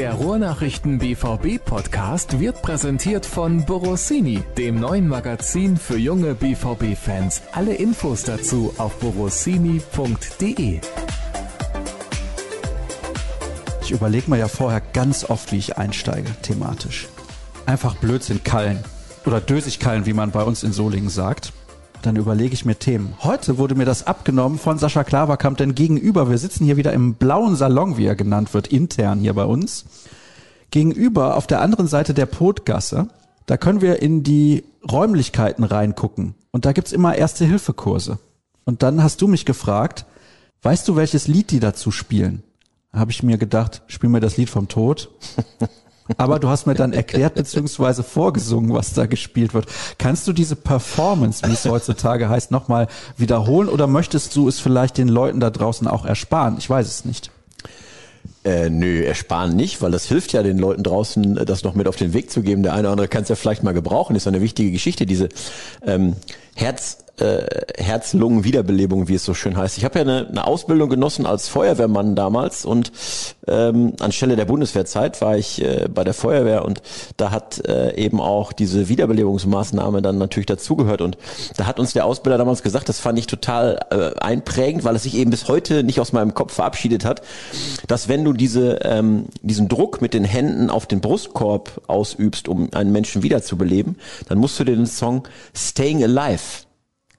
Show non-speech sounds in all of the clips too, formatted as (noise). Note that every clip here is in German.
Der Ruhrnachrichten BVB Podcast wird präsentiert von Borossini, dem neuen Magazin für junge BVB Fans. Alle Infos dazu auf borossini.de. Ich überlege mir ja vorher ganz oft, wie ich einsteige, thematisch. Einfach Blödsinn kallen. Oder dösig kallen, wie man bei uns in Solingen sagt. Dann überlege ich mir Themen. Heute wurde mir das abgenommen von Sascha Klaverkamp, denn gegenüber, wir sitzen hier wieder im blauen Salon, wie er genannt wird, intern hier bei uns. Gegenüber, auf der anderen Seite der Potgasse, da können wir in die Räumlichkeiten reingucken. Und da gibt's immer Erste-Hilfe-Kurse. Und dann hast du mich gefragt, weißt du, welches Lied die dazu spielen? habe ich mir gedacht, spiel mir das Lied vom Tod. (laughs) Aber du hast mir dann erklärt bzw. vorgesungen, was da gespielt wird. Kannst du diese Performance, wie es heutzutage heißt, nochmal wiederholen oder möchtest du es vielleicht den Leuten da draußen auch ersparen? Ich weiß es nicht. Äh, nö, ersparen nicht, weil das hilft ja den Leuten draußen, das noch mit auf den Weg zu geben. Der eine oder andere kann es ja vielleicht mal gebrauchen. Ist eine wichtige Geschichte, diese ähm, Herz äh, Herz-Lungen-Wiederbelebung, wie es so schön heißt. Ich habe ja eine, eine Ausbildung genossen als Feuerwehrmann damals und ähm, anstelle der Bundeswehrzeit war ich äh, bei der Feuerwehr und da hat äh, eben auch diese Wiederbelebungsmaßnahme dann natürlich dazugehört und da hat uns der Ausbilder damals gesagt, das fand ich total äh, einprägend, weil es sich eben bis heute nicht aus meinem Kopf verabschiedet hat, dass wenn du diese, ähm, diesen Druck mit den Händen auf den Brustkorb ausübst, um einen Menschen wiederzubeleben, dann musst du den Song Staying Alive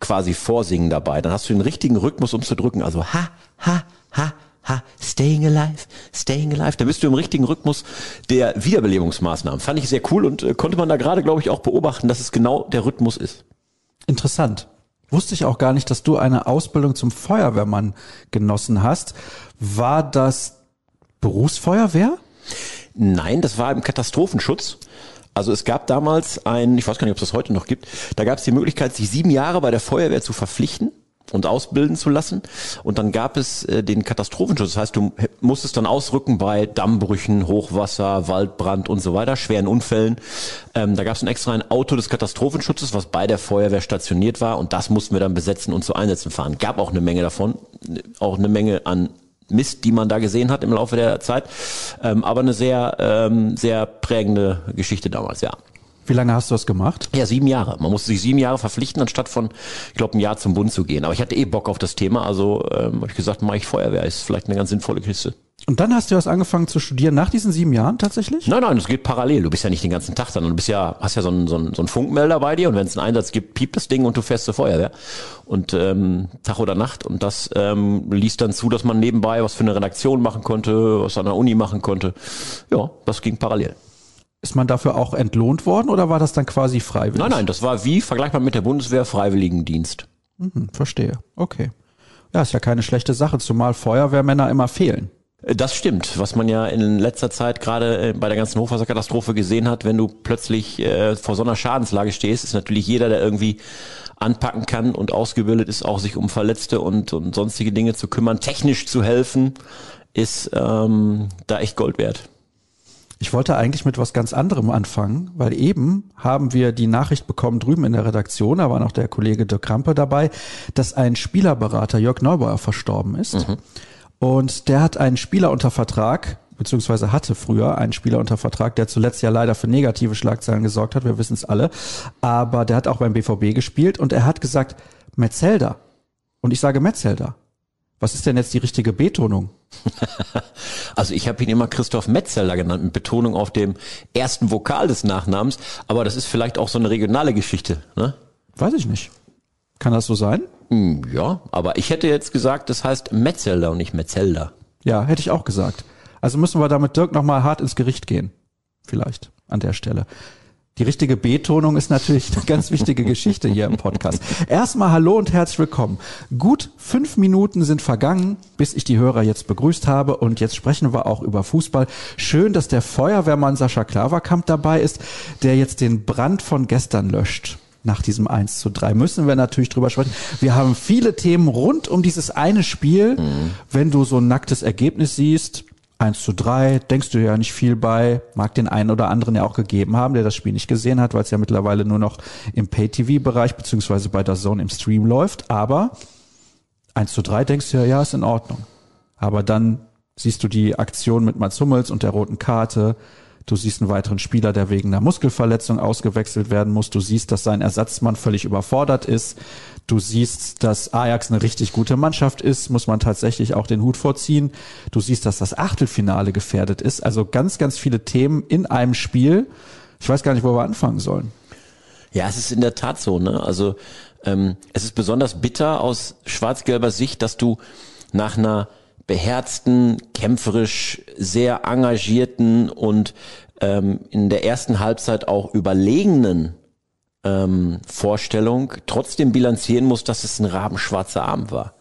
quasi vorsingen dabei. Dann hast du den richtigen Rhythmus, um zu drücken. Also ha, ha, ha, ha, staying alive, staying alive. Da bist du im richtigen Rhythmus der Wiederbelebungsmaßnahmen. Fand ich sehr cool und äh, konnte man da gerade, glaube ich, auch beobachten, dass es genau der Rhythmus ist. Interessant. Wusste ich auch gar nicht, dass du eine Ausbildung zum Feuerwehrmann genossen hast. War das Berufsfeuerwehr? Nein, das war im Katastrophenschutz. Also es gab damals ein, ich weiß gar nicht, ob es das heute noch gibt, da gab es die Möglichkeit, sich sieben Jahre bei der Feuerwehr zu verpflichten und ausbilden zu lassen. Und dann gab es äh, den Katastrophenschutz. Das heißt, du musstest dann ausrücken bei Dammbrüchen, Hochwasser, Waldbrand und so weiter, schweren Unfällen. Ähm, da gab es ein extra ein Auto des Katastrophenschutzes, was bei der Feuerwehr stationiert war. Und das mussten wir dann besetzen und zu Einsätzen fahren. Gab auch eine Menge davon, auch eine Menge an Mist, die man da gesehen hat im Laufe der Zeit. Ähm, aber eine sehr, ähm, sehr prägende Geschichte damals, ja. Wie lange hast du das gemacht? Ja, sieben Jahre. Man musste sich sieben Jahre verpflichten, anstatt von, ich glaube, ein Jahr zum Bund zu gehen. Aber ich hatte eh Bock auf das Thema, also ähm, habe ich gesagt, mache ich Feuerwehr, ist vielleicht eine ganz sinnvolle Kiste. Und dann hast du was angefangen zu studieren nach diesen sieben Jahren tatsächlich? Nein, nein, das geht parallel. Du bist ja nicht den ganzen Tag dann. Du bist ja, hast ja so einen, so einen, so einen Funkmelder bei dir und wenn es einen Einsatz gibt, piept das Ding und du fährst zur Feuerwehr. Und ähm, Tag oder Nacht. Und das ähm, ließ dann zu, dass man nebenbei was für eine Redaktion machen konnte, was an der Uni machen konnte. Ja, das ging parallel. Ist man dafür auch entlohnt worden oder war das dann quasi freiwillig? Nein, nein, das war wie vergleichbar mit der Bundeswehr Freiwilligendienst. Mhm, verstehe. Okay. Ja, ist ja keine schlechte Sache, zumal Feuerwehrmänner immer fehlen. Das stimmt, was man ja in letzter Zeit gerade äh, bei der ganzen Hochwasserkatastrophe gesehen hat, wenn du plötzlich äh, vor so einer Schadenslage stehst, ist natürlich jeder, der irgendwie anpacken kann und ausgebildet ist, auch sich um Verletzte und, und sonstige Dinge zu kümmern, technisch zu helfen, ist ähm, da echt Gold wert. Ich wollte eigentlich mit was ganz anderem anfangen, weil eben haben wir die Nachricht bekommen drüben in der Redaktion, da war noch der Kollege Dirk Krampe dabei, dass ein Spielerberater Jörg Neubauer verstorben ist. Mhm. Und der hat einen Spieler unter Vertrag, beziehungsweise hatte früher einen Spieler unter Vertrag, der zuletzt ja leider für negative Schlagzeilen gesorgt hat, wir wissen es alle. Aber der hat auch beim BVB gespielt und er hat gesagt, Metzelder. Und ich sage Metzelder. Was ist denn jetzt die richtige Betonung? (laughs) Also ich habe ihn immer Christoph Metzeler genannt, mit Betonung auf dem ersten Vokal des Nachnamens, aber das ist vielleicht auch so eine regionale Geschichte, ne? Weiß ich nicht. Kann das so sein? Hm, ja, aber ich hätte jetzt gesagt, das heißt Metzelder und nicht Metzelder. Ja, hätte ich auch gesagt. Also müssen wir da mit Dirk nochmal hart ins Gericht gehen. Vielleicht an der Stelle. Die richtige Betonung ist natürlich eine ganz wichtige Geschichte hier im Podcast. Erstmal hallo und herzlich willkommen. Gut fünf Minuten sind vergangen, bis ich die Hörer jetzt begrüßt habe und jetzt sprechen wir auch über Fußball. Schön, dass der Feuerwehrmann Sascha Klaverkamp dabei ist, der jetzt den Brand von gestern löscht nach diesem 1 zu 3 müssen wir natürlich drüber sprechen. Wir haben viele Themen rund um dieses eine Spiel. Mhm. Wenn du so ein nacktes Ergebnis siehst, 1 zu 3, denkst du ja nicht viel bei, mag den einen oder anderen ja auch gegeben haben, der das Spiel nicht gesehen hat, weil es ja mittlerweile nur noch im Pay-TV-Bereich beziehungsweise bei der Zone im Stream läuft, aber 1 zu 3 denkst du ja, ja, ist in Ordnung. Aber dann siehst du die Aktion mit Mats Hummels und der roten Karte. Du siehst einen weiteren Spieler, der wegen einer Muskelverletzung ausgewechselt werden muss. Du siehst, dass sein Ersatzmann völlig überfordert ist. Du siehst, dass Ajax eine richtig gute Mannschaft ist, muss man tatsächlich auch den Hut vorziehen. Du siehst, dass das Achtelfinale gefährdet ist. Also ganz, ganz viele Themen in einem Spiel. Ich weiß gar nicht, wo wir anfangen sollen. Ja, es ist in der Tat so. Ne? Also ähm, es ist besonders bitter aus schwarz-gelber Sicht, dass du nach einer beherzten, kämpferisch sehr engagierten und ähm, in der ersten Halbzeit auch überlegenen ähm, Vorstellung trotzdem bilanzieren muss, dass es ein rabenschwarzer Abend war.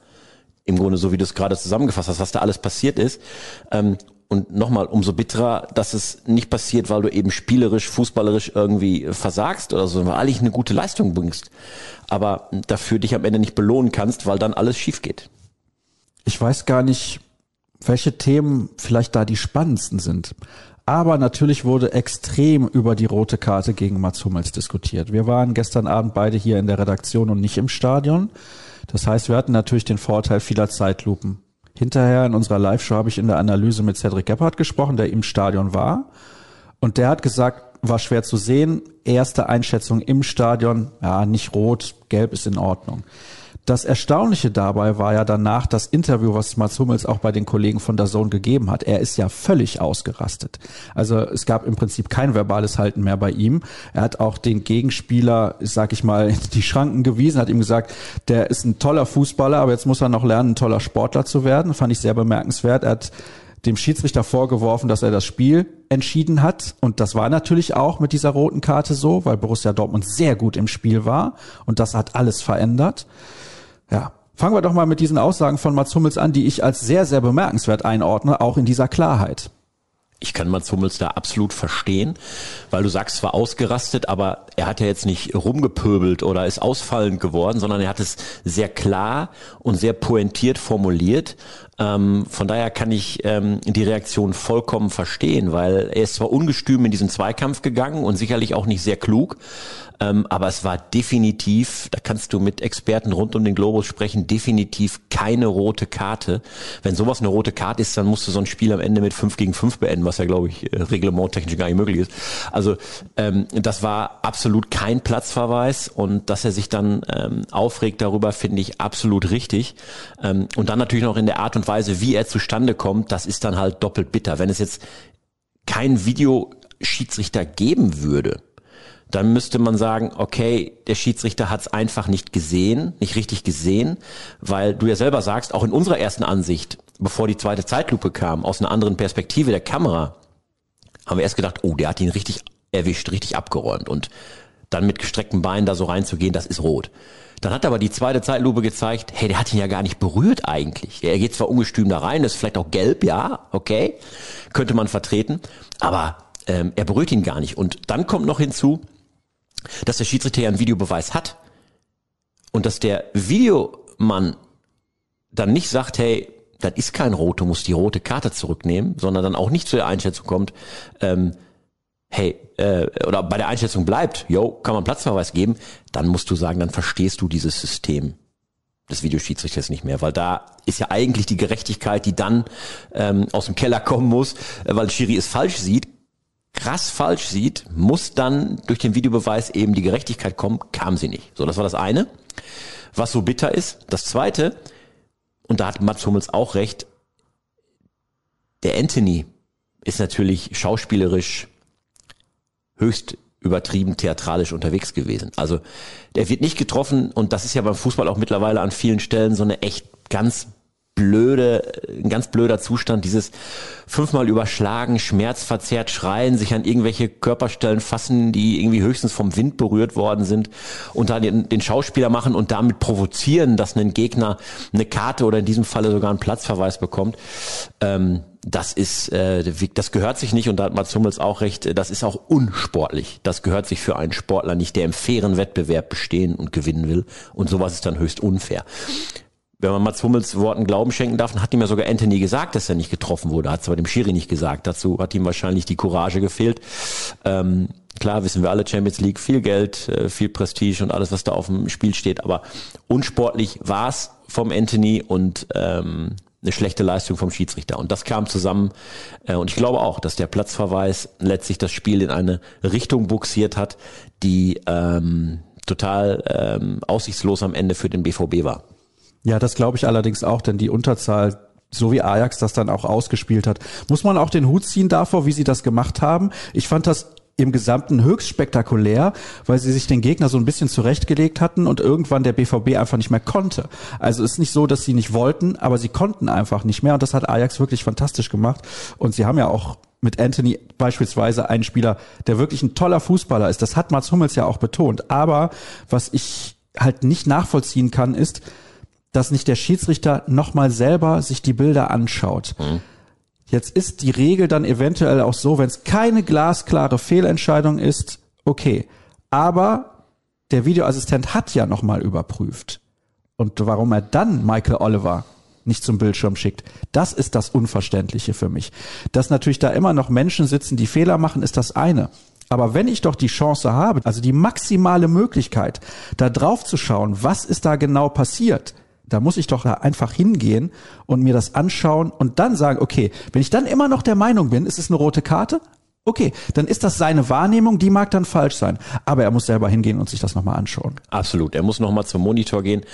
Im Grunde, so wie du es gerade zusammengefasst hast, was da alles passiert ist. Ähm, und nochmal, umso bitterer, dass es nicht passiert, weil du eben spielerisch, fußballerisch irgendwie versagst oder so, weil eigentlich eine gute Leistung bringst. Aber dafür dich am Ende nicht belohnen kannst, weil dann alles schief geht. Ich weiß gar nicht, welche Themen vielleicht da die spannendsten sind. Aber natürlich wurde extrem über die rote Karte gegen Mats Hummels diskutiert. Wir waren gestern Abend beide hier in der Redaktion und nicht im Stadion. Das heißt, wir hatten natürlich den Vorteil vieler Zeitlupen. Hinterher in unserer Live-Show habe ich in der Analyse mit Cedric Gebhardt gesprochen, der im Stadion war. Und der hat gesagt, war schwer zu sehen. Erste Einschätzung im Stadion, ja, nicht rot, gelb ist in Ordnung. Das Erstaunliche dabei war ja danach das Interview, was Mats Hummels auch bei den Kollegen von der Zone gegeben hat. Er ist ja völlig ausgerastet. Also es gab im Prinzip kein verbales Halten mehr bei ihm. Er hat auch den Gegenspieler, sag ich mal, (laughs) die Schranken gewiesen, hat ihm gesagt, der ist ein toller Fußballer, aber jetzt muss er noch lernen, ein toller Sportler zu werden. Fand ich sehr bemerkenswert. Er hat dem Schiedsrichter vorgeworfen, dass er das Spiel entschieden hat. Und das war natürlich auch mit dieser roten Karte so, weil Borussia Dortmund sehr gut im Spiel war. Und das hat alles verändert. Ja. Fangen wir doch mal mit diesen Aussagen von Mats Hummels an, die ich als sehr, sehr bemerkenswert einordne, auch in dieser Klarheit. Ich kann Mats Hummels da absolut verstehen, weil du sagst, zwar ausgerastet, aber er hat ja jetzt nicht rumgepöbelt oder ist ausfallend geworden, sondern er hat es sehr klar und sehr pointiert formuliert. Ähm, von daher kann ich ähm, die Reaktion vollkommen verstehen, weil er ist zwar ungestüm in diesen Zweikampf gegangen und sicherlich auch nicht sehr klug, ähm, aber es war definitiv, da kannst du mit Experten rund um den Globus sprechen, definitiv keine rote Karte. Wenn sowas eine rote Karte ist, dann musst du so ein Spiel am Ende mit 5 gegen 5 beenden, was ja, glaube ich, äh, reglementtechnisch gar nicht möglich ist. Also ähm, das war absolut kein Platzverweis und dass er sich dann ähm, aufregt darüber, finde ich absolut richtig. Ähm, und dann natürlich noch in der Art und Weise, wie er zustande kommt, das ist dann halt doppelt bitter. Wenn es jetzt kein Videoschiedsrichter geben würde, dann müsste man sagen, okay, der Schiedsrichter hat es einfach nicht gesehen, nicht richtig gesehen, weil du ja selber sagst, auch in unserer ersten Ansicht, bevor die zweite Zeitlupe kam, aus einer anderen Perspektive der Kamera, haben wir erst gedacht, oh, der hat ihn richtig erwischt, richtig abgeräumt und dann mit gestreckten Beinen da so reinzugehen, das ist rot. Dann hat aber die zweite Zeitlupe gezeigt, hey, der hat ihn ja gar nicht berührt eigentlich. Er geht zwar ungestüm da rein, ist vielleicht auch gelb, ja, okay, könnte man vertreten, aber ähm, er berührt ihn gar nicht. Und dann kommt noch hinzu, dass der Schiedsrichter ja einen Videobeweis hat und dass der Videomann dann nicht sagt, hey, das ist kein Rot, du musst die rote Karte zurücknehmen, sondern dann auch nicht zu der Einschätzung kommt, ähm, hey, äh, oder bei der Einschätzung bleibt, yo, kann man Platzverweis geben, dann musst du sagen, dann verstehst du dieses System des Videoschiedsrichters nicht mehr, weil da ist ja eigentlich die Gerechtigkeit, die dann ähm, aus dem Keller kommen muss, äh, weil Schiri es falsch sieht, krass falsch sieht, muss dann durch den Videobeweis eben die Gerechtigkeit kommen, kam sie nicht. So, das war das eine. Was so bitter ist. Das zweite, und da hat Mats Hummels auch recht, der Anthony ist natürlich schauspielerisch höchst übertrieben theatralisch unterwegs gewesen. Also der wird nicht getroffen und das ist ja beim Fußball auch mittlerweile an vielen Stellen so eine echt ganz blöde, ein ganz blöder Zustand, dieses fünfmal überschlagen, schmerzverzerrt schreien, sich an irgendwelche Körperstellen fassen, die irgendwie höchstens vom Wind berührt worden sind und dann den, den Schauspieler machen und damit provozieren, dass ein Gegner eine Karte oder in diesem Falle sogar einen Platzverweis bekommt. Ähm, das ist, äh, das gehört sich nicht und da hat Mats Hummels auch recht, das ist auch unsportlich. Das gehört sich für einen Sportler nicht, der im fairen Wettbewerb bestehen und gewinnen will. Und sowas ist dann höchst unfair wenn man Mats Hummels Worten Glauben schenken darf, dann hat ihm ja sogar Anthony gesagt, dass er nicht getroffen wurde. Hat es aber dem Schiri nicht gesagt. Dazu hat ihm wahrscheinlich die Courage gefehlt. Ähm, klar wissen wir alle, Champions League, viel Geld, äh, viel Prestige und alles, was da auf dem Spiel steht. Aber unsportlich war es vom Anthony und ähm, eine schlechte Leistung vom Schiedsrichter. Und das kam zusammen. Äh, und ich glaube auch, dass der Platzverweis letztlich das Spiel in eine Richtung buxiert hat, die ähm, total ähm, aussichtslos am Ende für den BVB war. Ja, das glaube ich allerdings auch, denn die Unterzahl so wie Ajax das dann auch ausgespielt hat. Muss man auch den Hut ziehen davor, wie sie das gemacht haben. Ich fand das im Gesamten höchst spektakulär, weil sie sich den Gegner so ein bisschen zurechtgelegt hatten und irgendwann der BVB einfach nicht mehr konnte. Also ist nicht so, dass sie nicht wollten, aber sie konnten einfach nicht mehr und das hat Ajax wirklich fantastisch gemacht und sie haben ja auch mit Anthony beispielsweise einen Spieler, der wirklich ein toller Fußballer ist. Das hat Mats Hummels ja auch betont. Aber was ich halt nicht nachvollziehen kann, ist, dass nicht der Schiedsrichter nochmal selber sich die Bilder anschaut. Mhm. Jetzt ist die Regel dann eventuell auch so, wenn es keine glasklare Fehlentscheidung ist, okay. Aber der Videoassistent hat ja nochmal überprüft. Und warum er dann Michael Oliver nicht zum Bildschirm schickt, das ist das Unverständliche für mich. Dass natürlich da immer noch Menschen sitzen, die Fehler machen, ist das eine. Aber wenn ich doch die Chance habe, also die maximale Möglichkeit, da drauf zu schauen, was ist da genau passiert, da muss ich doch einfach hingehen und mir das anschauen und dann sagen, okay, wenn ich dann immer noch der Meinung bin, ist es eine rote Karte, Okay, dann ist das seine Wahrnehmung, die mag dann falsch sein. Aber er muss selber hingehen und sich das nochmal anschauen. Absolut, er muss nochmal zum Monitor gehen.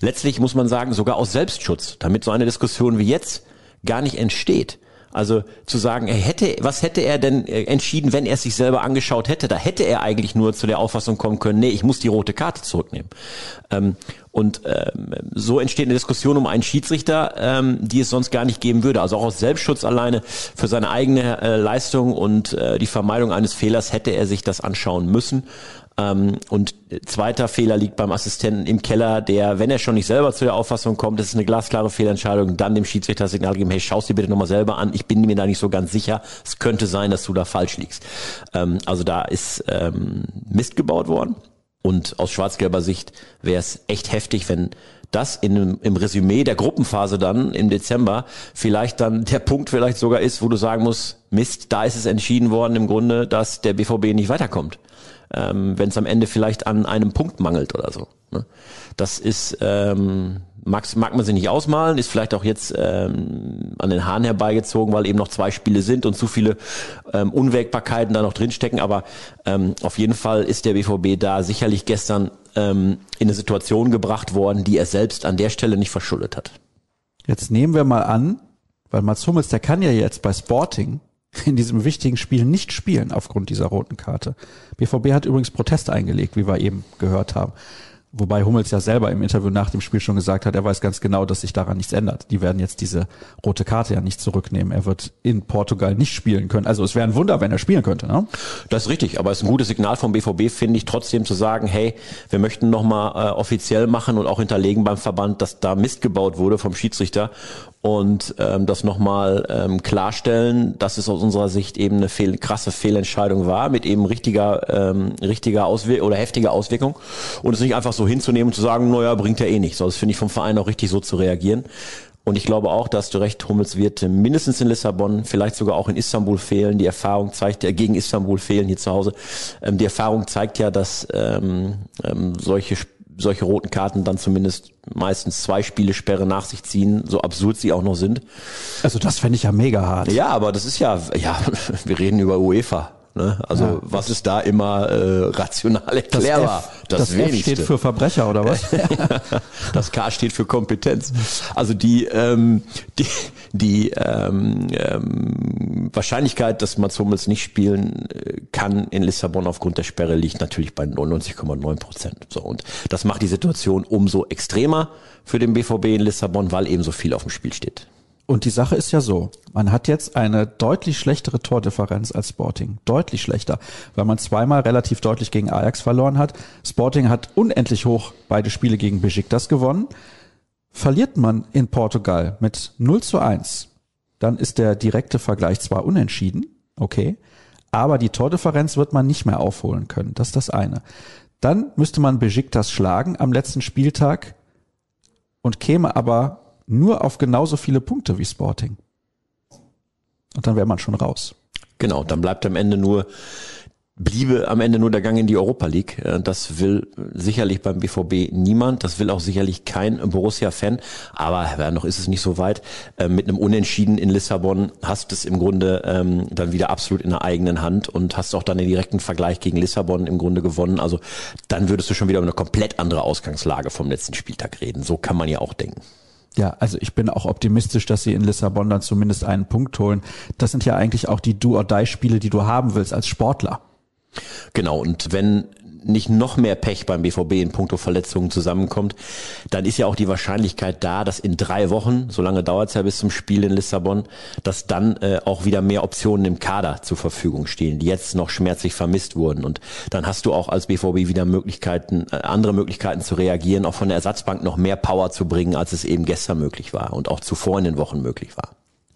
Letztlich muss man sagen, sogar aus Selbstschutz, damit so eine Diskussion wie jetzt gar nicht entsteht. Also zu sagen, er hätte, was hätte er denn äh, entschieden, wenn er es sich selber angeschaut hätte? Da hätte er eigentlich nur zu der Auffassung kommen können, nee, ich muss die rote Karte zurücknehmen. Ähm, und ähm, so entsteht eine Diskussion um einen Schiedsrichter, ähm, die es sonst gar nicht geben würde. Also auch aus Selbstschutz alleine für seine eigene äh, Leistung und äh, die Vermeidung eines Fehlers hätte er sich das anschauen müssen. Ähm, und zweiter Fehler liegt beim Assistenten im Keller, der, wenn er schon nicht selber zu der Auffassung kommt, das ist eine glasklare Fehlentscheidung, dann dem Schiedsrichter Signal geben, hey, schau's dir bitte nochmal selber an, ich bin mir da nicht so ganz sicher, es könnte sein, dass du da falsch liegst. Ähm, also da ist ähm, Mist gebaut worden. Und aus schwarz-gelber Sicht wäre es echt heftig, wenn das in, im Resümee der Gruppenphase dann im Dezember vielleicht dann der Punkt vielleicht sogar ist, wo du sagen musst, Mist, da ist es entschieden worden im Grunde, dass der BVB nicht weiterkommt ähm, wenn es am Ende vielleicht an einem Punkt mangelt oder so. Ne? Das ist, ähm, mag, mag man sich nicht ausmalen, ist vielleicht auch jetzt ähm, an den Haaren herbeigezogen, weil eben noch zwei Spiele sind und zu viele ähm, Unwägbarkeiten da noch drinstecken. Aber ähm, auf jeden Fall ist der BVB da sicherlich gestern ähm, in eine Situation gebracht worden, die er selbst an der Stelle nicht verschuldet hat. Jetzt nehmen wir mal an, weil Mats Hummels, der kann ja jetzt bei Sporting in diesem wichtigen Spiel nicht spielen aufgrund dieser roten Karte. BVB hat übrigens Protest eingelegt, wie wir eben gehört haben. Wobei Hummels ja selber im Interview nach dem Spiel schon gesagt hat, er weiß ganz genau, dass sich daran nichts ändert. Die werden jetzt diese rote Karte ja nicht zurücknehmen. Er wird in Portugal nicht spielen können. Also es wäre ein Wunder, wenn er spielen könnte. Ne? Das ist richtig, aber es ist ein gutes Signal vom BVB, finde ich, trotzdem zu sagen, hey, wir möchten nochmal äh, offiziell machen und auch hinterlegen beim Verband, dass da Mist gebaut wurde vom Schiedsrichter und ähm, das nochmal ähm, klarstellen, dass es aus unserer Sicht eben eine fehl, krasse Fehlentscheidung war mit eben richtiger, ähm, richtiger Auswirkung oder heftiger Auswirkung und es nicht einfach so hinzunehmen und zu sagen, naja, bringt ja eh nichts. So, das finde ich vom Verein auch richtig so zu reagieren. Und ich glaube auch, dass du recht, Hummels wird mindestens in Lissabon, vielleicht sogar auch in Istanbul fehlen. Die Erfahrung zeigt ja, gegen Istanbul fehlen hier zu Hause. Ähm, die Erfahrung zeigt ja, dass ähm, ähm, solche solche roten Karten dann zumindest meistens zwei Spiele Sperre nach sich ziehen, so absurd sie auch noch sind. Also das fände ich ja mega hart. Ja, aber das ist ja, ja, (laughs) wir reden über UEFA. Ne? Also ja, was ist da immer äh, rational erklärbar? Das, F, das, das F steht für Verbrecher oder was? (laughs) das K steht für Kompetenz. Also die ähm, die, die ähm, ähm, Wahrscheinlichkeit, dass Mats Hummels nicht spielen äh, kann in Lissabon aufgrund der Sperre liegt natürlich bei 99,9 Prozent. So und das macht die Situation umso extremer für den BVB in Lissabon, weil eben so viel auf dem Spiel steht. Und die Sache ist ja so, man hat jetzt eine deutlich schlechtere Tordifferenz als Sporting. Deutlich schlechter, weil man zweimal relativ deutlich gegen Ajax verloren hat. Sporting hat unendlich hoch beide Spiele gegen Besiktas gewonnen. Verliert man in Portugal mit 0 zu 1, dann ist der direkte Vergleich zwar unentschieden, okay, aber die Tordifferenz wird man nicht mehr aufholen können. Das ist das eine. Dann müsste man Besiktas schlagen am letzten Spieltag und käme aber nur auf genauso viele Punkte wie Sporting. Und dann wäre man schon raus. Genau, dann bleibt am Ende nur bliebe am Ende nur der Gang in die Europa League. Äh, das will sicherlich beim BVB niemand. Das will auch sicherlich kein Borussia-Fan. Aber noch ist es nicht so weit. Äh, mit einem Unentschieden in Lissabon hast du es im Grunde ähm, dann wieder absolut in der eigenen Hand und hast auch dann den direkten Vergleich gegen Lissabon im Grunde gewonnen. Also dann würdest du schon wieder über eine komplett andere Ausgangslage vom letzten Spieltag reden. So kann man ja auch denken. Ja, also ich bin auch optimistisch, dass sie in Lissabon dann zumindest einen Punkt holen. Das sind ja eigentlich auch die Do-or-Die-Spiele, die du haben willst als Sportler. Genau, und wenn nicht noch mehr Pech beim BVB in puncto Verletzungen zusammenkommt, dann ist ja auch die Wahrscheinlichkeit da, dass in drei Wochen, so lange dauert es ja bis zum Spiel in Lissabon, dass dann äh, auch wieder mehr Optionen im Kader zur Verfügung stehen, die jetzt noch schmerzlich vermisst wurden. Und dann hast du auch als BVB wieder Möglichkeiten, äh, andere Möglichkeiten zu reagieren, auch von der Ersatzbank noch mehr Power zu bringen, als es eben gestern möglich war und auch zuvor in den Wochen möglich war.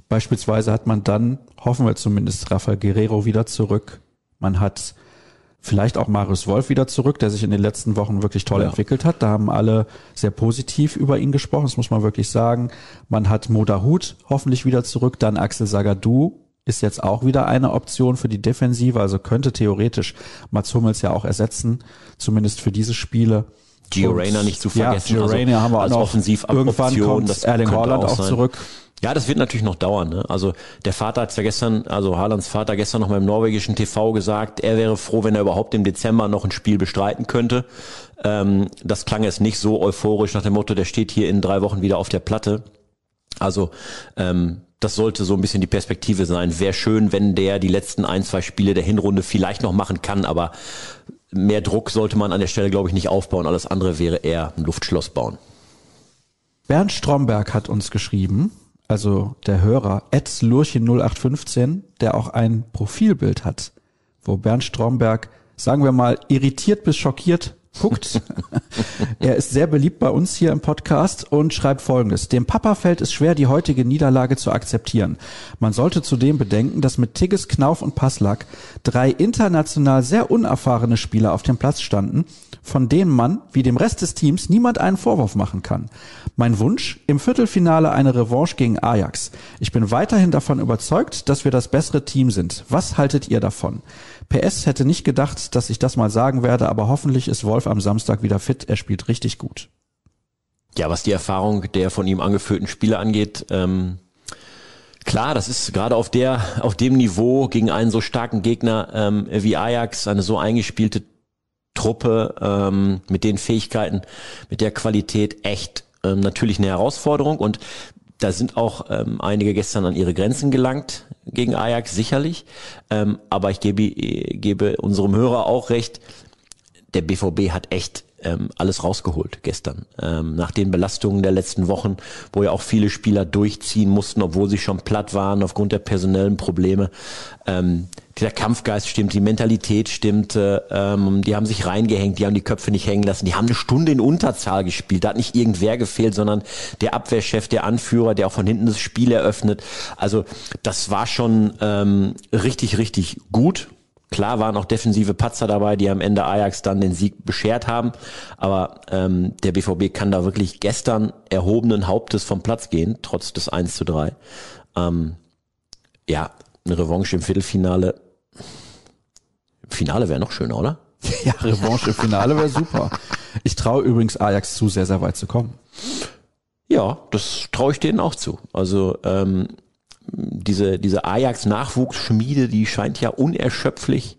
Beispielsweise hat man dann, hoffen wir zumindest, Rafael Guerrero wieder zurück. Man hat Vielleicht auch Marius Wolf wieder zurück, der sich in den letzten Wochen wirklich toll ja. entwickelt hat. Da haben alle sehr positiv über ihn gesprochen, das muss man wirklich sagen. Man hat Moda Hut hoffentlich wieder zurück, dann Axel Sagadou ist jetzt auch wieder eine Option für die Defensive, also könnte theoretisch Mats Hummels ja auch ersetzen, zumindest für diese Spiele. Gio Reyna nicht zu vergessen. Ja, Gio Reyna also haben wir auch noch. Offensiv Irgendwann kommt Erling Haaland auch, auch zurück. Ja, das wird natürlich noch dauern. Ne? Also der Vater hat ja gestern, also Haalands Vater gestern noch mal im norwegischen TV gesagt, er wäre froh, wenn er überhaupt im Dezember noch ein Spiel bestreiten könnte. Ähm, das klang jetzt nicht so euphorisch nach dem Motto, der steht hier in drei Wochen wieder auf der Platte. Also ähm, das sollte so ein bisschen die Perspektive sein. Wäre schön, wenn der die letzten ein, zwei Spiele der Hinrunde vielleicht noch machen kann, aber mehr Druck sollte man an der Stelle, glaube ich, nicht aufbauen. Alles andere wäre eher ein Luftschloss bauen. Bernd Stromberg hat uns geschrieben, also der Hörer, Ed Lurchen 0815, der auch ein Profilbild hat, wo Bernd Stromberg, sagen wir mal, irritiert bis schockiert guckt. (laughs) er ist sehr beliebt bei uns hier im Podcast und schreibt folgendes. Dem Papa fällt es schwer, die heutige Niederlage zu akzeptieren. Man sollte zudem bedenken, dass mit Tigges, Knauf und Passlack drei international sehr unerfahrene Spieler auf dem Platz standen, von denen man, wie dem Rest des Teams, niemand einen Vorwurf machen kann. Mein Wunsch, im Viertelfinale eine Revanche gegen Ajax. Ich bin weiterhin davon überzeugt, dass wir das bessere Team sind. Was haltet ihr davon? PS hätte nicht gedacht, dass ich das mal sagen werde, aber hoffentlich ist Wolf am Samstag wieder fit. Er spielt richtig gut. Ja, was die Erfahrung der von ihm angeführten Spieler angeht, ähm, klar, das ist gerade auf der, auf dem Niveau gegen einen so starken Gegner ähm, wie Ajax, eine so eingespielte Truppe ähm, mit den Fähigkeiten, mit der Qualität echt ähm, natürlich eine Herausforderung und da sind auch ähm, einige gestern an ihre Grenzen gelangt gegen Ajax, sicherlich. Ähm, aber ich gebe, gebe unserem Hörer auch recht, der BVB hat echt ähm, alles rausgeholt gestern. Ähm, nach den Belastungen der letzten Wochen, wo ja auch viele Spieler durchziehen mussten, obwohl sie schon platt waren aufgrund der personellen Probleme. Ähm, dieser Kampfgeist stimmt, die Mentalität stimmte, ähm, die haben sich reingehängt, die haben die Köpfe nicht hängen lassen, die haben eine Stunde in Unterzahl gespielt, da hat nicht irgendwer gefehlt, sondern der Abwehrchef, der Anführer, der auch von hinten das Spiel eröffnet. Also das war schon ähm, richtig, richtig gut Klar waren auch defensive Patzer dabei, die am Ende Ajax dann den Sieg beschert haben. Aber ähm, der BVB kann da wirklich gestern erhobenen Hauptes vom Platz gehen, trotz des 1 zu 3. Ähm, ja, eine Revanche im Viertelfinale. Finale wäre noch schöner, oder? (laughs) Ja, Revanche im Finale wäre super. Ich traue übrigens Ajax zu, sehr, sehr weit zu kommen. Ja, das traue ich denen auch zu. Also ähm, diese, diese Ajax-Nachwuchsschmiede, die scheint ja unerschöpflich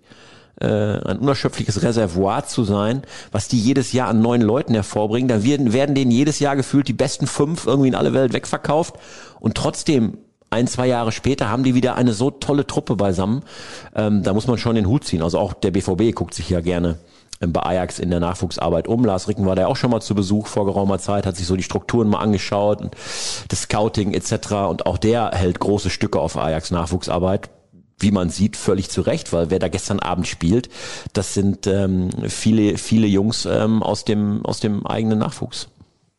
äh, ein unerschöpfliches Reservoir zu sein, was die jedes Jahr an neuen Leuten hervorbringen. Da werden, werden denen jedes Jahr gefühlt die besten fünf irgendwie in alle Welt wegverkauft und trotzdem ein, zwei Jahre später haben die wieder eine so tolle Truppe beisammen. Ähm, da muss man schon den Hut ziehen. Also auch der BVB guckt sich ja gerne bei Ajax in der Nachwuchsarbeit um. Lars Ricken war da auch schon mal zu Besuch vor geraumer Zeit, hat sich so die Strukturen mal angeschaut und das Scouting etc. Und auch der hält große Stücke auf Ajax Nachwuchsarbeit. Wie man sieht, völlig zu Recht, weil wer da gestern Abend spielt, das sind ähm, viele, viele Jungs ähm, aus dem aus dem eigenen Nachwuchs.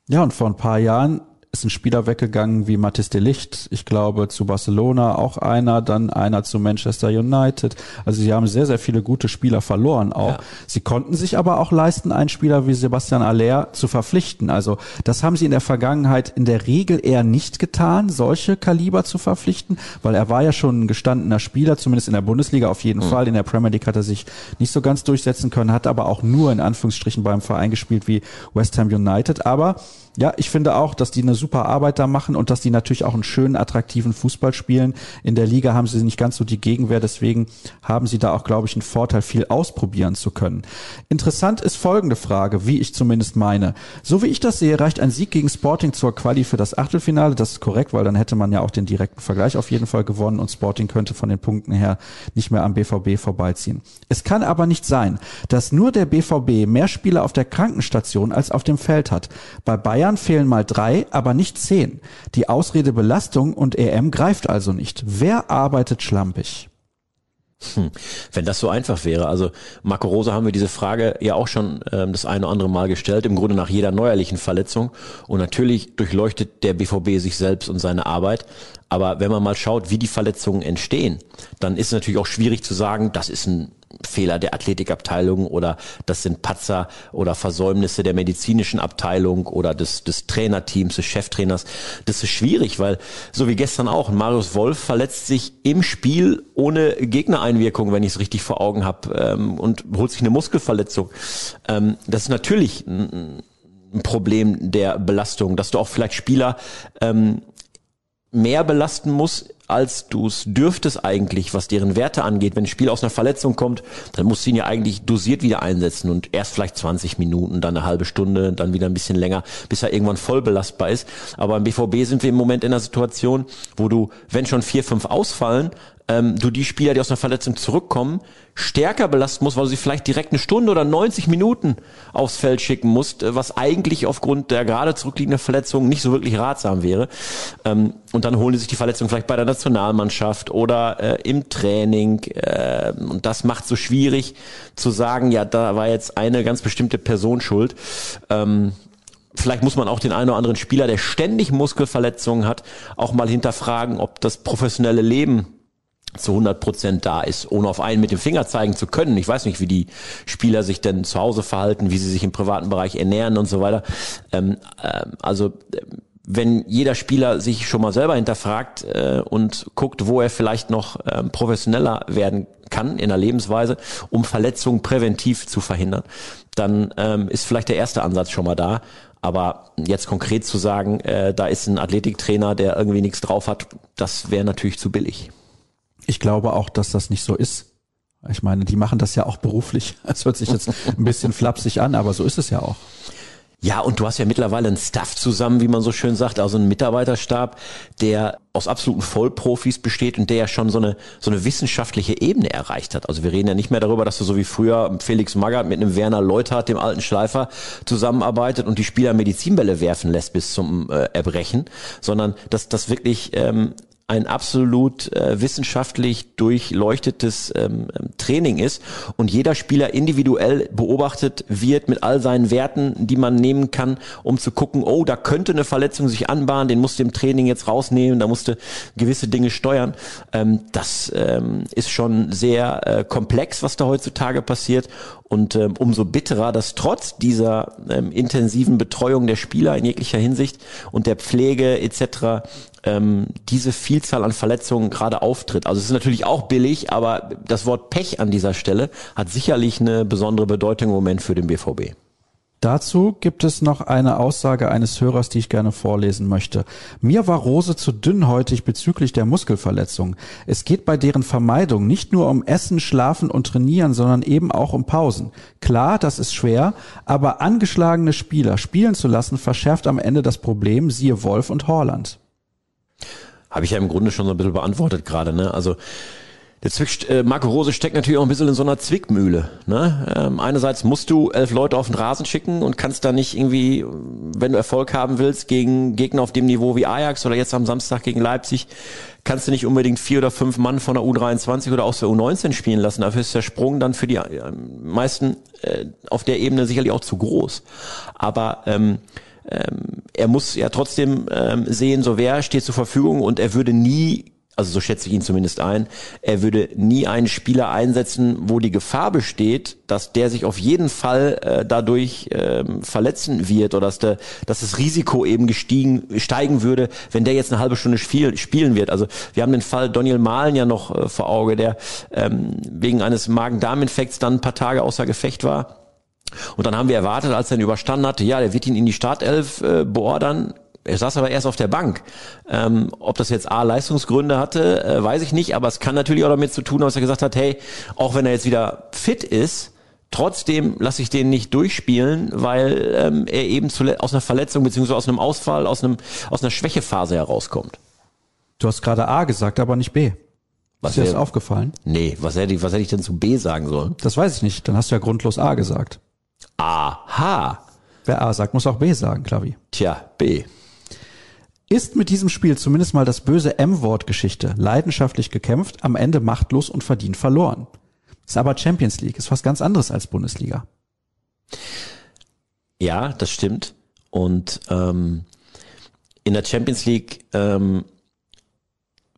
Ja, und vor ein paar Jahren ist ein Spieler weggegangen wie Mathis de Licht, ich glaube zu Barcelona auch einer, dann einer zu Manchester United. Also sie haben sehr, sehr viele gute Spieler verloren auch. Ja. Sie konnten sich aber auch leisten, einen Spieler wie Sebastian Aller zu verpflichten. Also das haben sie in der Vergangenheit in der Regel eher nicht getan, solche Kaliber zu verpflichten, weil er war ja schon ein gestandener Spieler, zumindest in der Bundesliga auf jeden mhm. Fall. In der Premier League hat er sich nicht so ganz durchsetzen können, hat aber auch nur in Anführungsstrichen beim Verein gespielt wie West Ham United. Aber ja, ich finde auch, dass die eine super Arbeit da machen und dass die natürlich auch einen schönen, attraktiven Fußball spielen. In der Liga haben sie nicht ganz so die Gegenwehr, deswegen haben sie da auch, glaube ich, einen Vorteil, viel ausprobieren zu können. Interessant ist folgende Frage, wie ich zumindest meine. So wie ich das sehe, reicht ein Sieg gegen Sporting zur Quali für das Achtelfinale. Das ist korrekt, weil dann hätte man ja auch den direkten Vergleich auf jeden Fall gewonnen und Sporting könnte von den Punkten her nicht mehr am BVB vorbeiziehen. Es kann aber nicht sein, dass nur der BVB mehr Spieler auf der Krankenstation als auf dem Feld hat. Bei Bayern Bayern fehlen mal drei, aber nicht zehn. Die Ausrede Belastung und EM greift also nicht. Wer arbeitet schlampig? Hm. Wenn das so einfach wäre, also Marco Rose haben wir diese Frage ja auch schon ähm, das eine oder andere Mal gestellt, im Grunde nach jeder neuerlichen Verletzung. Und natürlich durchleuchtet der BVB sich selbst und seine Arbeit. Aber wenn man mal schaut, wie die Verletzungen entstehen, dann ist natürlich auch schwierig zu sagen, das ist ein Fehler der Athletikabteilung oder das sind Patzer oder Versäumnisse der medizinischen Abteilung oder des, des Trainerteams, des Cheftrainers. Das ist schwierig, weil so wie gestern auch, Marius Wolf verletzt sich im Spiel ohne Gegnereinwirkung, wenn ich es richtig vor Augen habe, ähm, und holt sich eine Muskelverletzung. Ähm, das ist natürlich ein, ein Problem der Belastung, dass du auch vielleicht Spieler ähm, mehr belasten musst als du es dürftest eigentlich, was deren Werte angeht. Wenn ein Spiel aus einer Verletzung kommt, dann musst du ihn ja eigentlich dosiert wieder einsetzen und erst vielleicht 20 Minuten, dann eine halbe Stunde, dann wieder ein bisschen länger, bis er irgendwann voll belastbar ist. Aber im BVB sind wir im Moment in einer Situation, wo du, wenn schon vier, fünf ausfallen, ähm, du die Spieler, die aus einer Verletzung zurückkommen, stärker belasten musst, weil du sie vielleicht direkt eine Stunde oder 90 Minuten aufs Feld schicken musst, äh, was eigentlich aufgrund der gerade zurückliegenden Verletzung nicht so wirklich ratsam wäre. Ähm, und dann holen die sich die Verletzung vielleicht bei der Nationalmannschaft oder äh, im Training. Äh, und das macht so schwierig zu sagen, ja, da war jetzt eine ganz bestimmte Person schuld. Ähm, vielleicht muss man auch den einen oder anderen Spieler, der ständig Muskelverletzungen hat, auch mal hinterfragen, ob das professionelle Leben zu 100 Prozent da ist, ohne auf einen mit dem Finger zeigen zu können. Ich weiß nicht, wie die Spieler sich denn zu Hause verhalten, wie sie sich im privaten Bereich ernähren und so weiter. Ähm, äh, also wenn jeder Spieler sich schon mal selber hinterfragt äh, und guckt, wo er vielleicht noch ähm, professioneller werden kann in der Lebensweise, um Verletzungen präventiv zu verhindern, dann ähm, ist vielleicht der erste Ansatz schon mal da. Aber jetzt konkret zu sagen, äh, da ist ein Athletiktrainer, der irgendwie nichts drauf hat, das wäre natürlich zu billig. Ich glaube auch, dass das nicht so ist. Ich meine, die machen das ja auch beruflich. (laughs) Es hört sich jetzt ein bisschen flapsig an, aber so ist es ja auch. Ja, und du hast ja mittlerweile einen Staff zusammen, wie man so schön sagt, also einen Mitarbeiterstab, der aus absoluten Vollprofis besteht und der ja schon so eine, so eine wissenschaftliche Ebene erreicht hat. Also wir reden ja nicht mehr darüber, dass du so wie früher Felix Magath mit einem Werner Leuthard, dem alten Schleifer, zusammenarbeitet und die Spieler Medizinbälle werfen lässt bis zum äh, Erbrechen, sondern dass das wirklich ähm, ein absolut äh, wissenschaftlich durchleuchtetes ähm, ähm, Training ist und jeder Spieler individuell beobachtet wird mit all seinen Werten, die man nehmen kann, um zu gucken, oh, da könnte eine Verletzung sich anbahnen, den musst du im Training jetzt rausnehmen, da musst du gewisse Dinge steuern. Ähm, das ähm, ist schon sehr äh, komplex, was da heutzutage passiert und ähm, umso bitterer, dass trotz dieser ähm, intensiven Betreuung der Spieler in jeglicher Hinsicht und der Pflege etc ähm, diese Vielzahl an Verletzungen gerade auftritt. Also es ist natürlich auch billig, aber das Wort Pech an dieser Stelle hat sicherlich eine besondere Bedeutung im Moment für den BVB. Dazu gibt es noch eine Aussage eines Hörers, die ich gerne vorlesen möchte. Mir war Rose zu dünnhäutig bezüglich der Muskelverletzung. Es geht bei deren Vermeidung nicht nur um Essen, Schlafen und Trainieren, sondern eben auch um Pausen. Klar, das ist schwer, aber angeschlagene Spieler spielen zu lassen verschärft am Ende das Problem, siehe Wolf und Horland. Habe ich ja im Grunde schon so ein bisschen beantwortet gerade, ne? Also der Zwick, äh, Marco Rose steckt natürlich auch ein bisschen in so einer Zwickmühle. Ne? Ähm, einerseits musst du elf Leute auf den Rasen schicken und kannst da nicht irgendwie, wenn du Erfolg haben willst, gegen Gegner auf dem Niveau wie Ajax oder jetzt am Samstag gegen Leipzig, kannst du nicht unbedingt vier oder fünf Mann von der U23 oder aus der U19 spielen lassen. Dafür ist der Sprung dann für die äh, meisten äh, auf der Ebene sicherlich auch zu groß. Aber ähm, ähm, er muss ja trotzdem ähm, sehen, so wer steht zur Verfügung und er würde nie also so schätze ich ihn zumindest ein, er würde nie einen Spieler einsetzen, wo die Gefahr besteht, dass der sich auf jeden Fall äh, dadurch ähm, verletzen wird oder dass, der, dass das Risiko eben gestiegen, steigen würde, wenn der jetzt eine halbe Stunde spiel, spielen wird. Also wir haben den Fall Daniel Mahlen ja noch äh, vor Auge, der ähm, wegen eines Magen-Darm-Infekts dann ein paar Tage außer Gefecht war. Und dann haben wir erwartet, als er ihn überstanden hatte, ja, der wird ihn in die Startelf äh, beordern. Er saß aber erst auf der Bank. Ähm, ob das jetzt A Leistungsgründe hatte, äh, weiß ich nicht, aber es kann natürlich auch damit zu tun, dass er gesagt hat, hey, auch wenn er jetzt wieder fit ist, trotzdem lasse ich den nicht durchspielen, weil ähm, er eben zu, aus einer Verletzung beziehungsweise aus einem Ausfall, aus, einem, aus einer Schwächephase herauskommt. Du hast gerade A gesagt, aber nicht B. Was Ist dir das aufgefallen? Nee, was hätte, ich, was hätte ich denn zu B sagen sollen? Das weiß ich nicht. Dann hast du ja grundlos A gesagt. Aha. Wer A sagt, muss auch B sagen, Klavi. Tja, B. Ist mit diesem Spiel zumindest mal das böse M-Wort Geschichte. Leidenschaftlich gekämpft, am Ende machtlos und verdient verloren. Ist aber Champions League, ist was ganz anderes als Bundesliga. Ja, das stimmt. Und ähm, in der Champions League, ähm,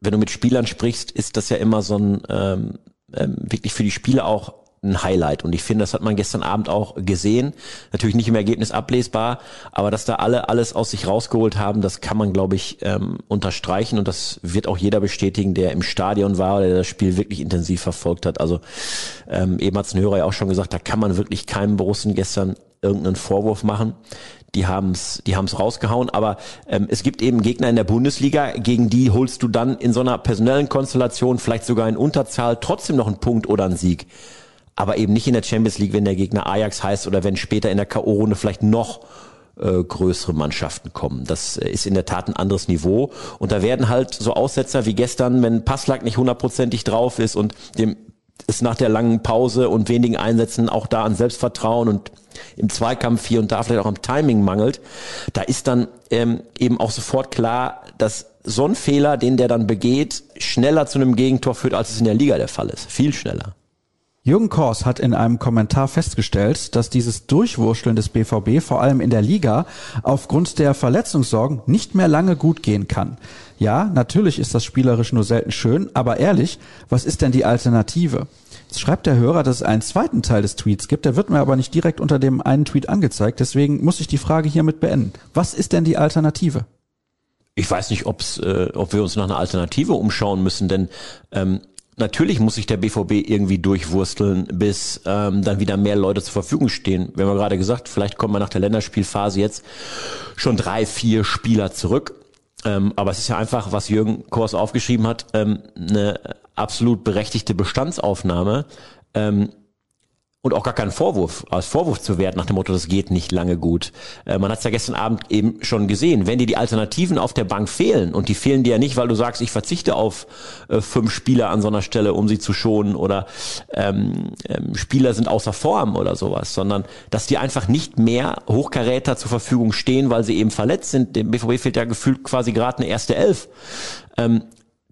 wenn du mit Spielern sprichst, ist das ja immer so ein ähm, ähm, wirklich für die Spieler auch ein Highlight. Und ich finde, das hat man gestern Abend auch gesehen. Natürlich nicht im Ergebnis ablesbar, aber dass da alle alles aus sich rausgeholt haben, das kann man, glaube ich, ähm, unterstreichen. Und das wird auch jeder bestätigen, der im Stadion war oder der das Spiel wirklich intensiv verfolgt hat. Also ähm, eben hat's ein Hörer ja auch schon gesagt, da kann man wirklich keinem Borussen gestern irgendeinen Vorwurf machen. Die haben's, die haben's rausgehauen, aber ähm, es gibt eben Gegner in der Bundesliga, gegen die holst du dann in so einer personellen Konstellation vielleicht sogar in Unterzahl trotzdem noch einen Punkt oder einen Sieg. Aber eben nicht in der Champions League, wenn der Gegner Ajax heißt oder wenn später in der K.O.-Runde vielleicht noch äh, größere Mannschaften kommen. Das äh, ist in der Tat ein anderes Niveau. Und da werden halt so Aussetzer wie gestern, wenn Passlack nicht hundertprozentig drauf ist und dem es nach der langen Pause und wenigen Einsätzen auch da an Selbstvertrauen und im Zweikampf hier und da vielleicht auch am Timing mangelt, da ist dann ähm, eben auch sofort klar, dass so ein Fehler, den der dann begeht, schneller zu einem Gegentor führt, als es in der Liga der Fall ist. Viel schneller. Jürgen Kors hat in einem Kommentar festgestellt, dass dieses Durchwurschteln des BVB vor allem in der Liga aufgrund der Verletzungssorgen nicht mehr lange gut gehen kann. Ja, natürlich ist das spielerisch nur selten schön, aber ehrlich, was ist denn die Alternative? Jetzt schreibt der Hörer, dass es einen zweiten Teil des Tweets gibt, der wird mir aber nicht direkt unter dem einen Tweet angezeigt, deswegen muss ich die Frage hiermit beenden. Was ist denn die Alternative? Ich weiß nicht, ob's, äh, ob wir uns nach einer Alternative umschauen müssen, denn ähm, natürlich muss sich der BVB irgendwie durchwursteln, bis ähm, dann wieder mehr Leute zur Verfügung stehen. Wir haben ja gerade gesagt, vielleicht kommen wir nach der Länderspielphase jetzt schon drei, vier Spieler zurück. Ähm, aber es ist ja einfach, was Jürgen Kors aufgeschrieben hat, ähm, eine absolut berechtigte Bestandsaufnahme. Ähm, und auch gar keinen Vorwurf, als Vorwurf zu werten nach dem Motto, das geht nicht lange gut. Äh, man hat es ja gestern Abend eben schon gesehen, wenn dir die Alternativen auf der Bank fehlen und die fehlen dir ja nicht, weil du sagst, ich verzichte auf äh, fünf Spieler an so einer Stelle, um sie zu schonen oder ähm, ähm, Spieler sind außer Form oder sowas, sondern dass dir einfach nicht mehr Hochkaräter zur Verfügung stehen, weil sie eben verletzt sind. Dem BVB fehlt ja gefühlt quasi gerade eine erste Elf. Ähm,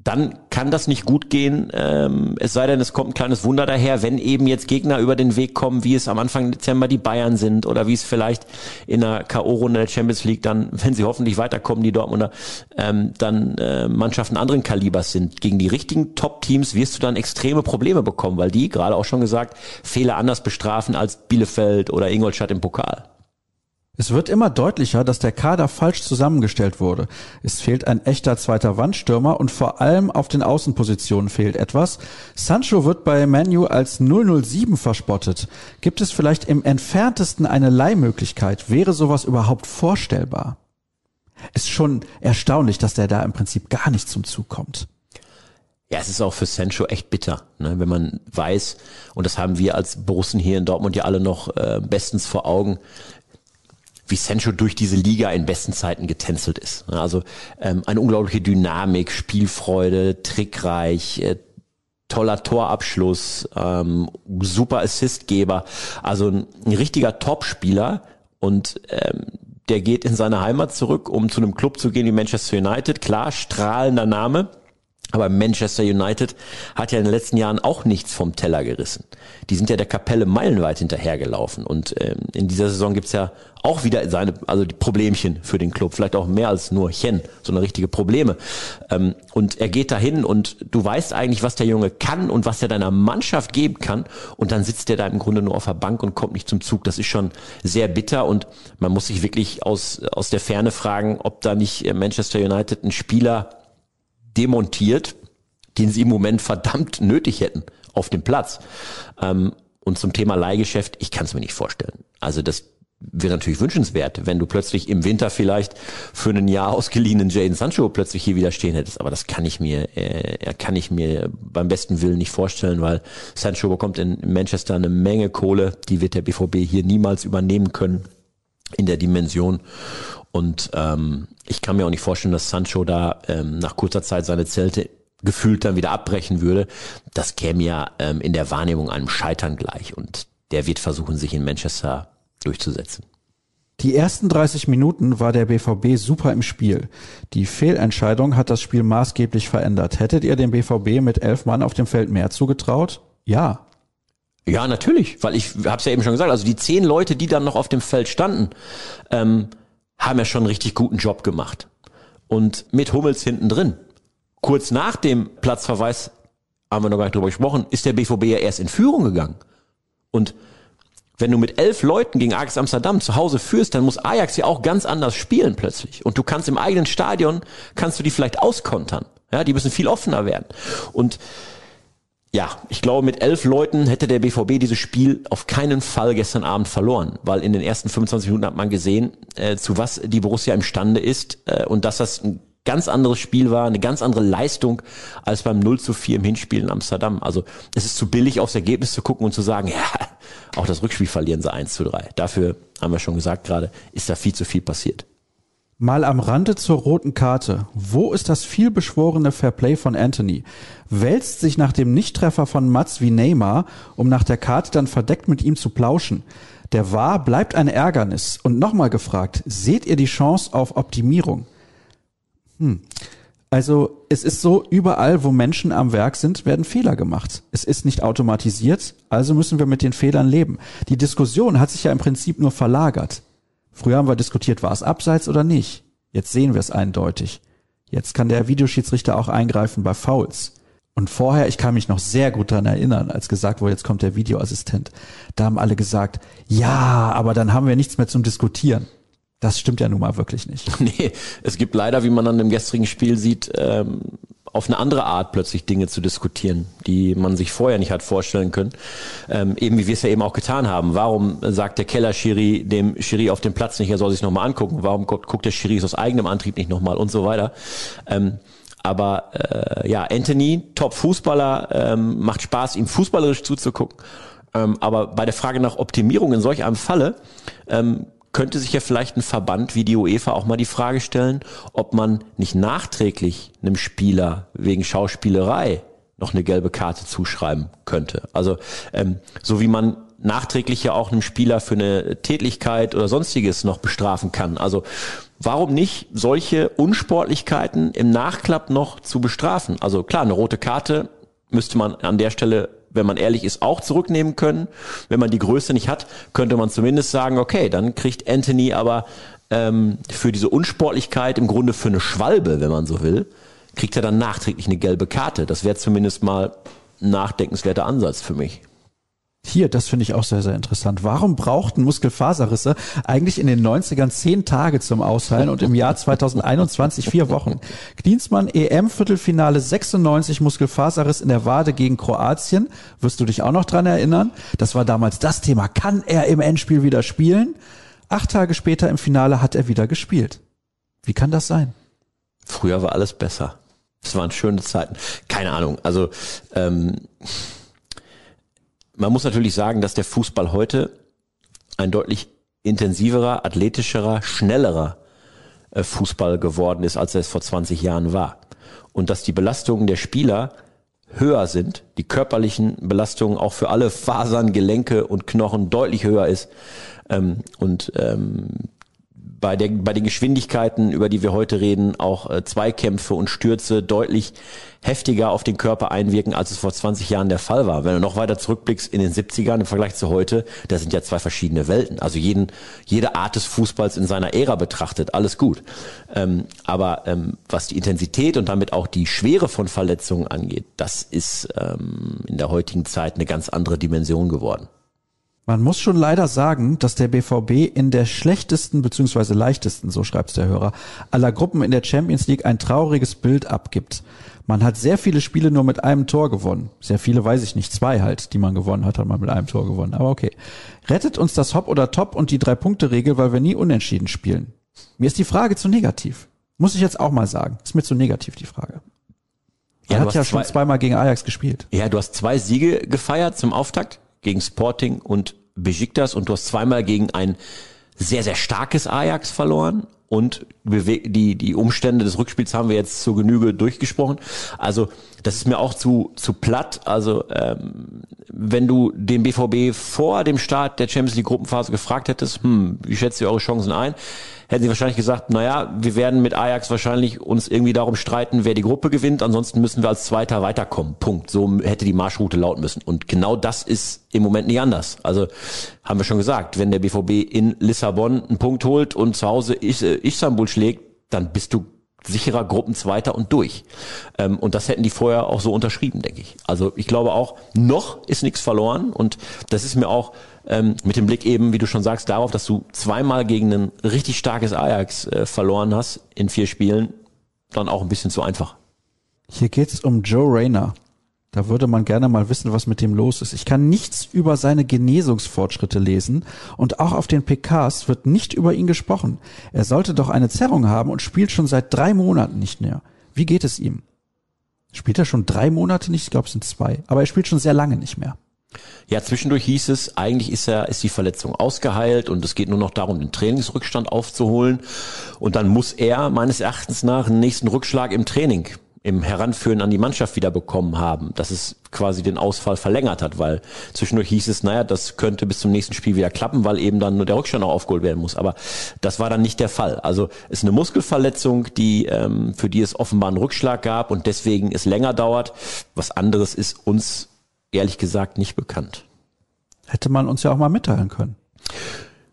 dann kann das nicht gut gehen, ähm, es sei denn, es kommt ein kleines Wunder daher, wenn eben jetzt Gegner über den Weg kommen, wie es am Anfang Dezember die Bayern sind oder wie es vielleicht in der K.O.-Runde der Champions League dann, (laughs) wenn sie hoffentlich weiterkommen, die Dortmunder, ähm, dann äh, Mannschaften anderen Kalibers sind. Gegen die richtigen Top-Teams wirst du dann extreme Probleme bekommen, weil die, gerade auch schon gesagt, Fehler anders bestrafen als Bielefeld oder Ingolstadt im Pokal. Es wird immer deutlicher, dass der Kader falsch zusammengestellt wurde. Es fehlt ein echter zweiter Wandstürmer und vor allem auf den Außenpositionen fehlt etwas. Sancho wird bei Manu als 007 verspottet. Gibt es vielleicht im entferntesten eine Leihmöglichkeit? Wäre sowas überhaupt vorstellbar? Ist schon erstaunlich, dass der da im Prinzip gar nicht zum Zug kommt. Ja, es ist auch für Sancho echt bitter, ne? wenn man weiß, und das haben wir als Borussen hier in Dortmund ja alle noch äh, bestens vor Augen, wie Sancho durch diese Liga in besten Zeiten getänzelt ist. Also ähm, eine unglaubliche Dynamik, Spielfreude, trickreich, äh, toller Torabschluss, ähm, super Assistgeber, also ein, ein richtiger Topspieler und ähm, der geht in seine Heimat zurück, um zu einem Club zu gehen wie Manchester United. Klar, strahlender Name, Aber Manchester United hat ja in den letzten Jahren auch nichts vom Teller gerissen. Die sind ja der Kapelle meilenweit hinterhergelaufen. Und ähm, in dieser Saison gibt's ja auch wieder seine, also die Problemchen für den Club. Vielleicht auch mehr als nur Chen, sondern richtige Probleme. Ähm, und er geht dahin und du weißt eigentlich, was der Junge kann und was er deiner Mannschaft geben kann. Und dann sitzt er da im Grunde nur auf der Bank und kommt nicht zum Zug. Das ist schon sehr bitter und man muss sich wirklich aus, aus der Ferne fragen, ob da nicht Manchester United einen Spieler demontiert, den sie im Moment verdammt nötig hätten auf dem Platz. Ähm, und zum Thema Leihgeschäft, ich kann es mir nicht vorstellen. Also das wäre natürlich wünschenswert, wenn du plötzlich im Winter vielleicht für ein Jahr ausgeliehenen Jaden Sancho plötzlich hier wieder stehen hättest. Aber das kann ich mir, äh, kann ich mir beim besten Willen nicht vorstellen, weil Sancho bekommt in Manchester eine Menge Kohle, die wird der BVB hier niemals übernehmen können in der Dimension. Und ähm, ich kann mir auch nicht vorstellen, dass Sancho da ähm, nach kurzer Zeit seine Zelte gefühlt dann wieder abbrechen würde. Das käme ja ähm, in der Wahrnehmung einem Scheitern gleich. Und der wird versuchen, sich in Manchester durchzusetzen. Die ersten 30 Minuten war der BVB super im Spiel. Die Fehlentscheidung hat das Spiel maßgeblich verändert. Hättet ihr dem BVB mit elf Mann auf dem Feld mehr zugetraut? Ja. Ja, natürlich, weil ich habe es ja eben schon gesagt, also die zehn Leute, die dann noch auf dem Feld standen, ähm, haben ja schon einen richtig guten Job gemacht. Und mit Hummels hinten drin. Kurz nach dem Platzverweis, haben wir noch gar nicht drüber gesprochen, ist der BVB ja erst in Führung gegangen. Und wenn du mit elf Leuten gegen Ajax Amsterdam zu Hause führst, dann muss Ajax ja auch ganz anders spielen plötzlich. Und du kannst im eigenen Stadion, kannst du die vielleicht auskontern. Ja, die müssen viel offener werden. Und ja, ich glaube, mit elf Leuten hätte der BVB dieses Spiel auf keinen Fall gestern Abend verloren, weil in den ersten 25 Minuten hat man gesehen, äh, zu was die Borussia imstande ist äh, und dass das ein ganz anderes Spiel war, eine ganz andere Leistung als beim 0 zu 4 im Hinspiel in Amsterdam. Also es ist zu billig, aufs Ergebnis zu gucken und zu sagen, (laughs) ja, auch das Rückspiel verlieren sie 1 zu 3. Dafür, haben wir schon gesagt gerade, ist da viel zu viel passiert. Mal am Rande zur roten Karte. Wo ist das vielbeschworene Fairplay von Anthony? Wälzt sich nach dem Nichttreffer von Mats wie Neymar, um nach der Karte dann verdeckt mit ihm zu plauschen. Der war bleibt ein Ärgernis. Und nochmal gefragt, seht ihr die Chance auf Optimierung? Hm. Also es ist so, überall, wo Menschen am Werk sind, werden Fehler gemacht. Es ist nicht automatisiert, also müssen wir mit den Fehlern leben. Die Diskussion hat sich ja im Prinzip nur verlagert. Früher haben wir diskutiert, war es abseits oder nicht. Jetzt sehen wir es eindeutig. Jetzt kann der Videoschiedsrichter auch eingreifen bei Fouls. Und vorher, ich kann mich noch sehr gut daran erinnern, als gesagt wurde, jetzt kommt der Videoassistent. Da haben alle gesagt, ja, aber dann haben wir nichts mehr zum Diskutieren. Das stimmt ja nun mal wirklich nicht. (laughs) Nee, es gibt leider, wie man an dem gestrigen Spiel sieht, ähm, auf eine andere Art plötzlich Dinge zu diskutieren, die man sich vorher nicht hat vorstellen können. Ähm, eben wie wir es ja eben auch getan haben. Warum sagt der Keller-Schiri dem Schiri auf dem Platz nicht, er soll sich nochmal angucken? Warum guckt, guckt der Schiri aus eigenem Antrieb nicht nochmal und so weiter? Ähm, aber äh, ja, Anthony, Top-Fußballer, ähm, macht Spaß, ihm fußballerisch zuzugucken. Ähm, aber bei der Frage nach Optimierung in solch einem Falle ähm, könnte sich ja vielleicht ein Verband wie die UEFA auch mal die Frage stellen, ob man nicht nachträglich einem Spieler wegen Schauspielerei noch eine gelbe Karte zuschreiben könnte. Also ähm, so wie man nachträglich ja auch einem Spieler für eine Tätlichkeit oder sonstiges noch bestrafen kann. Also warum nicht solche Unsportlichkeiten im Nachklapp noch zu bestrafen? Also klar, eine rote Karte müsste man an der Stelle wenn man ehrlich ist, auch zurücknehmen können. Wenn man die Größe nicht hat, könnte man zumindest sagen, okay, dann kriegt Anthony aber ähm, für diese Unsportlichkeit im Grunde für eine Schwalbe, wenn man so will, kriegt er dann nachträglich eine gelbe Karte. Das wäre zumindest mal ein nachdenkenswerter Ansatz für mich. Hier, das finde ich auch sehr, sehr interessant. Warum brauchten Muskelfaserrisse eigentlich in den 90ern zehn Tage zum Ausheilen und im Jahr 2021 vier Wochen? Klinsmann EM-Viertelfinale 96 Muskelfaserriss in der Wade gegen Kroatien. Wirst du dich auch noch dran erinnern? Das war damals das Thema. Kann er im Endspiel wieder spielen? Acht Tage später im Finale hat er wieder gespielt. Wie kann das sein? Früher war alles besser. Es waren schöne Zeiten. Keine Ahnung. Also ähm man muss natürlich sagen, dass der Fußball heute ein deutlich intensiverer, athletischerer, schnellerer äh, Fußball geworden ist, als er es vor 20 Jahren war. Und dass die Belastungen der Spieler höher sind, die körperlichen Belastungen auch für alle Fasern, Gelenke und Knochen deutlich höher ist. Ähm, und ähm, bei, der, bei den Geschwindigkeiten, über die wir heute reden, auch äh, Zweikämpfe und Stürze deutlich heftiger auf den Körper einwirken, als es vor 20 Jahren der Fall war. Wenn du noch weiter zurückblickst in den 70ern im Vergleich zu heute, da sind ja zwei verschiedene Welten. Also jeden, jede Art des Fußballs in seiner Ära betrachtet, alles gut. Ähm, aber ähm, was die Intensität und damit auch die Schwere von Verletzungen angeht, das ist ähm, in der heutigen Zeit eine ganz andere Dimension geworden. Man muss schon leider sagen, dass der BVB in der schlechtesten bzw. leichtesten, so schreibt der Hörer, aller Gruppen in der Champions League ein trauriges Bild abgibt. Man hat sehr viele Spiele nur mit einem Tor gewonnen. Sehr viele weiß ich nicht, zwei halt, die man gewonnen hat, hat man mit einem Tor gewonnen. Aber okay. Rettet uns das Hop oder Top und die Drei-Punkte-Regel, weil wir nie unentschieden spielen. Mir ist die Frage zu negativ. Muss ich jetzt auch mal sagen. Ist mir zu negativ die Frage. Er Ja, du hat ja schon zwei- zweimal gegen Ajax gespielt. Ja, du hast zwei Siege gefeiert zum Auftakt gegen Sporting und Besiktas und du hast zweimal gegen ein sehr, sehr starkes Ajax verloren und die, die Umstände des Rückspiels haben wir jetzt zur Genüge durchgesprochen. Also das ist mir auch zu, zu platt. Also ähm, wenn du den BVB vor dem Start der Champions League Gruppenphase gefragt hättest, hm, wie schätzt ihr eure Chancen ein? Hätten sie wahrscheinlich gesagt, naja, wir werden mit Ajax wahrscheinlich uns irgendwie darum streiten, wer die Gruppe gewinnt. Ansonsten müssen wir als Zweiter weiterkommen. Punkt. So hätte die Marschroute lauten müssen. Und genau das ist im Moment nicht anders. Also haben wir schon gesagt, wenn der BVB in Lissabon einen Punkt holt und zu Hause äh, Istanbul schlägt, dann bist du sicherer Gruppenzweiter und durch. Ähm, und das hätten die vorher auch so unterschrieben, denke ich. Also ich glaube auch, noch ist nichts verloren und das ist mir auch ähm, mit dem Blick eben, wie du schon sagst, darauf, dass du zweimal gegen ein richtig starkes Ajax äh, verloren hast in vier Spielen, dann auch ein bisschen zu einfach. Hier geht's um Joe Rayner. Da würde man gerne mal wissen, was mit dem los ist. Ich kann nichts über seine Genesungsfortschritte lesen und auch auf den PKs wird nicht über ihn gesprochen. Er sollte doch eine Zerrung haben und spielt schon seit drei Monaten nicht mehr. Wie geht es ihm? Spielt er schon drei Monate nicht? Ich glaube, es sind zwei. Aber er spielt schon sehr lange nicht mehr. Ja, zwischendurch hieß es, eigentlich ist er, ist die Verletzung ausgeheilt und es geht nur noch darum, den Trainingsrückstand aufzuholen. Und dann muss er meines Erachtens nach einen nächsten Rückschlag im Training, im Heranführen an die Mannschaft wieder bekommen haben, dass es quasi den Ausfall verlängert hat, weil zwischendurch hieß es, naja, das könnte bis zum nächsten Spiel wieder klappen, weil eben dann nur der Rückstand auch aufgeholt werden muss. Aber das war dann nicht der Fall. Also es ist eine Muskelverletzung, die ähm, für die es offenbar einen Rückschlag gab und deswegen es länger dauert. Was anderes ist uns ehrlich gesagt nicht bekannt. Hätte man uns ja auch mal mitteilen können.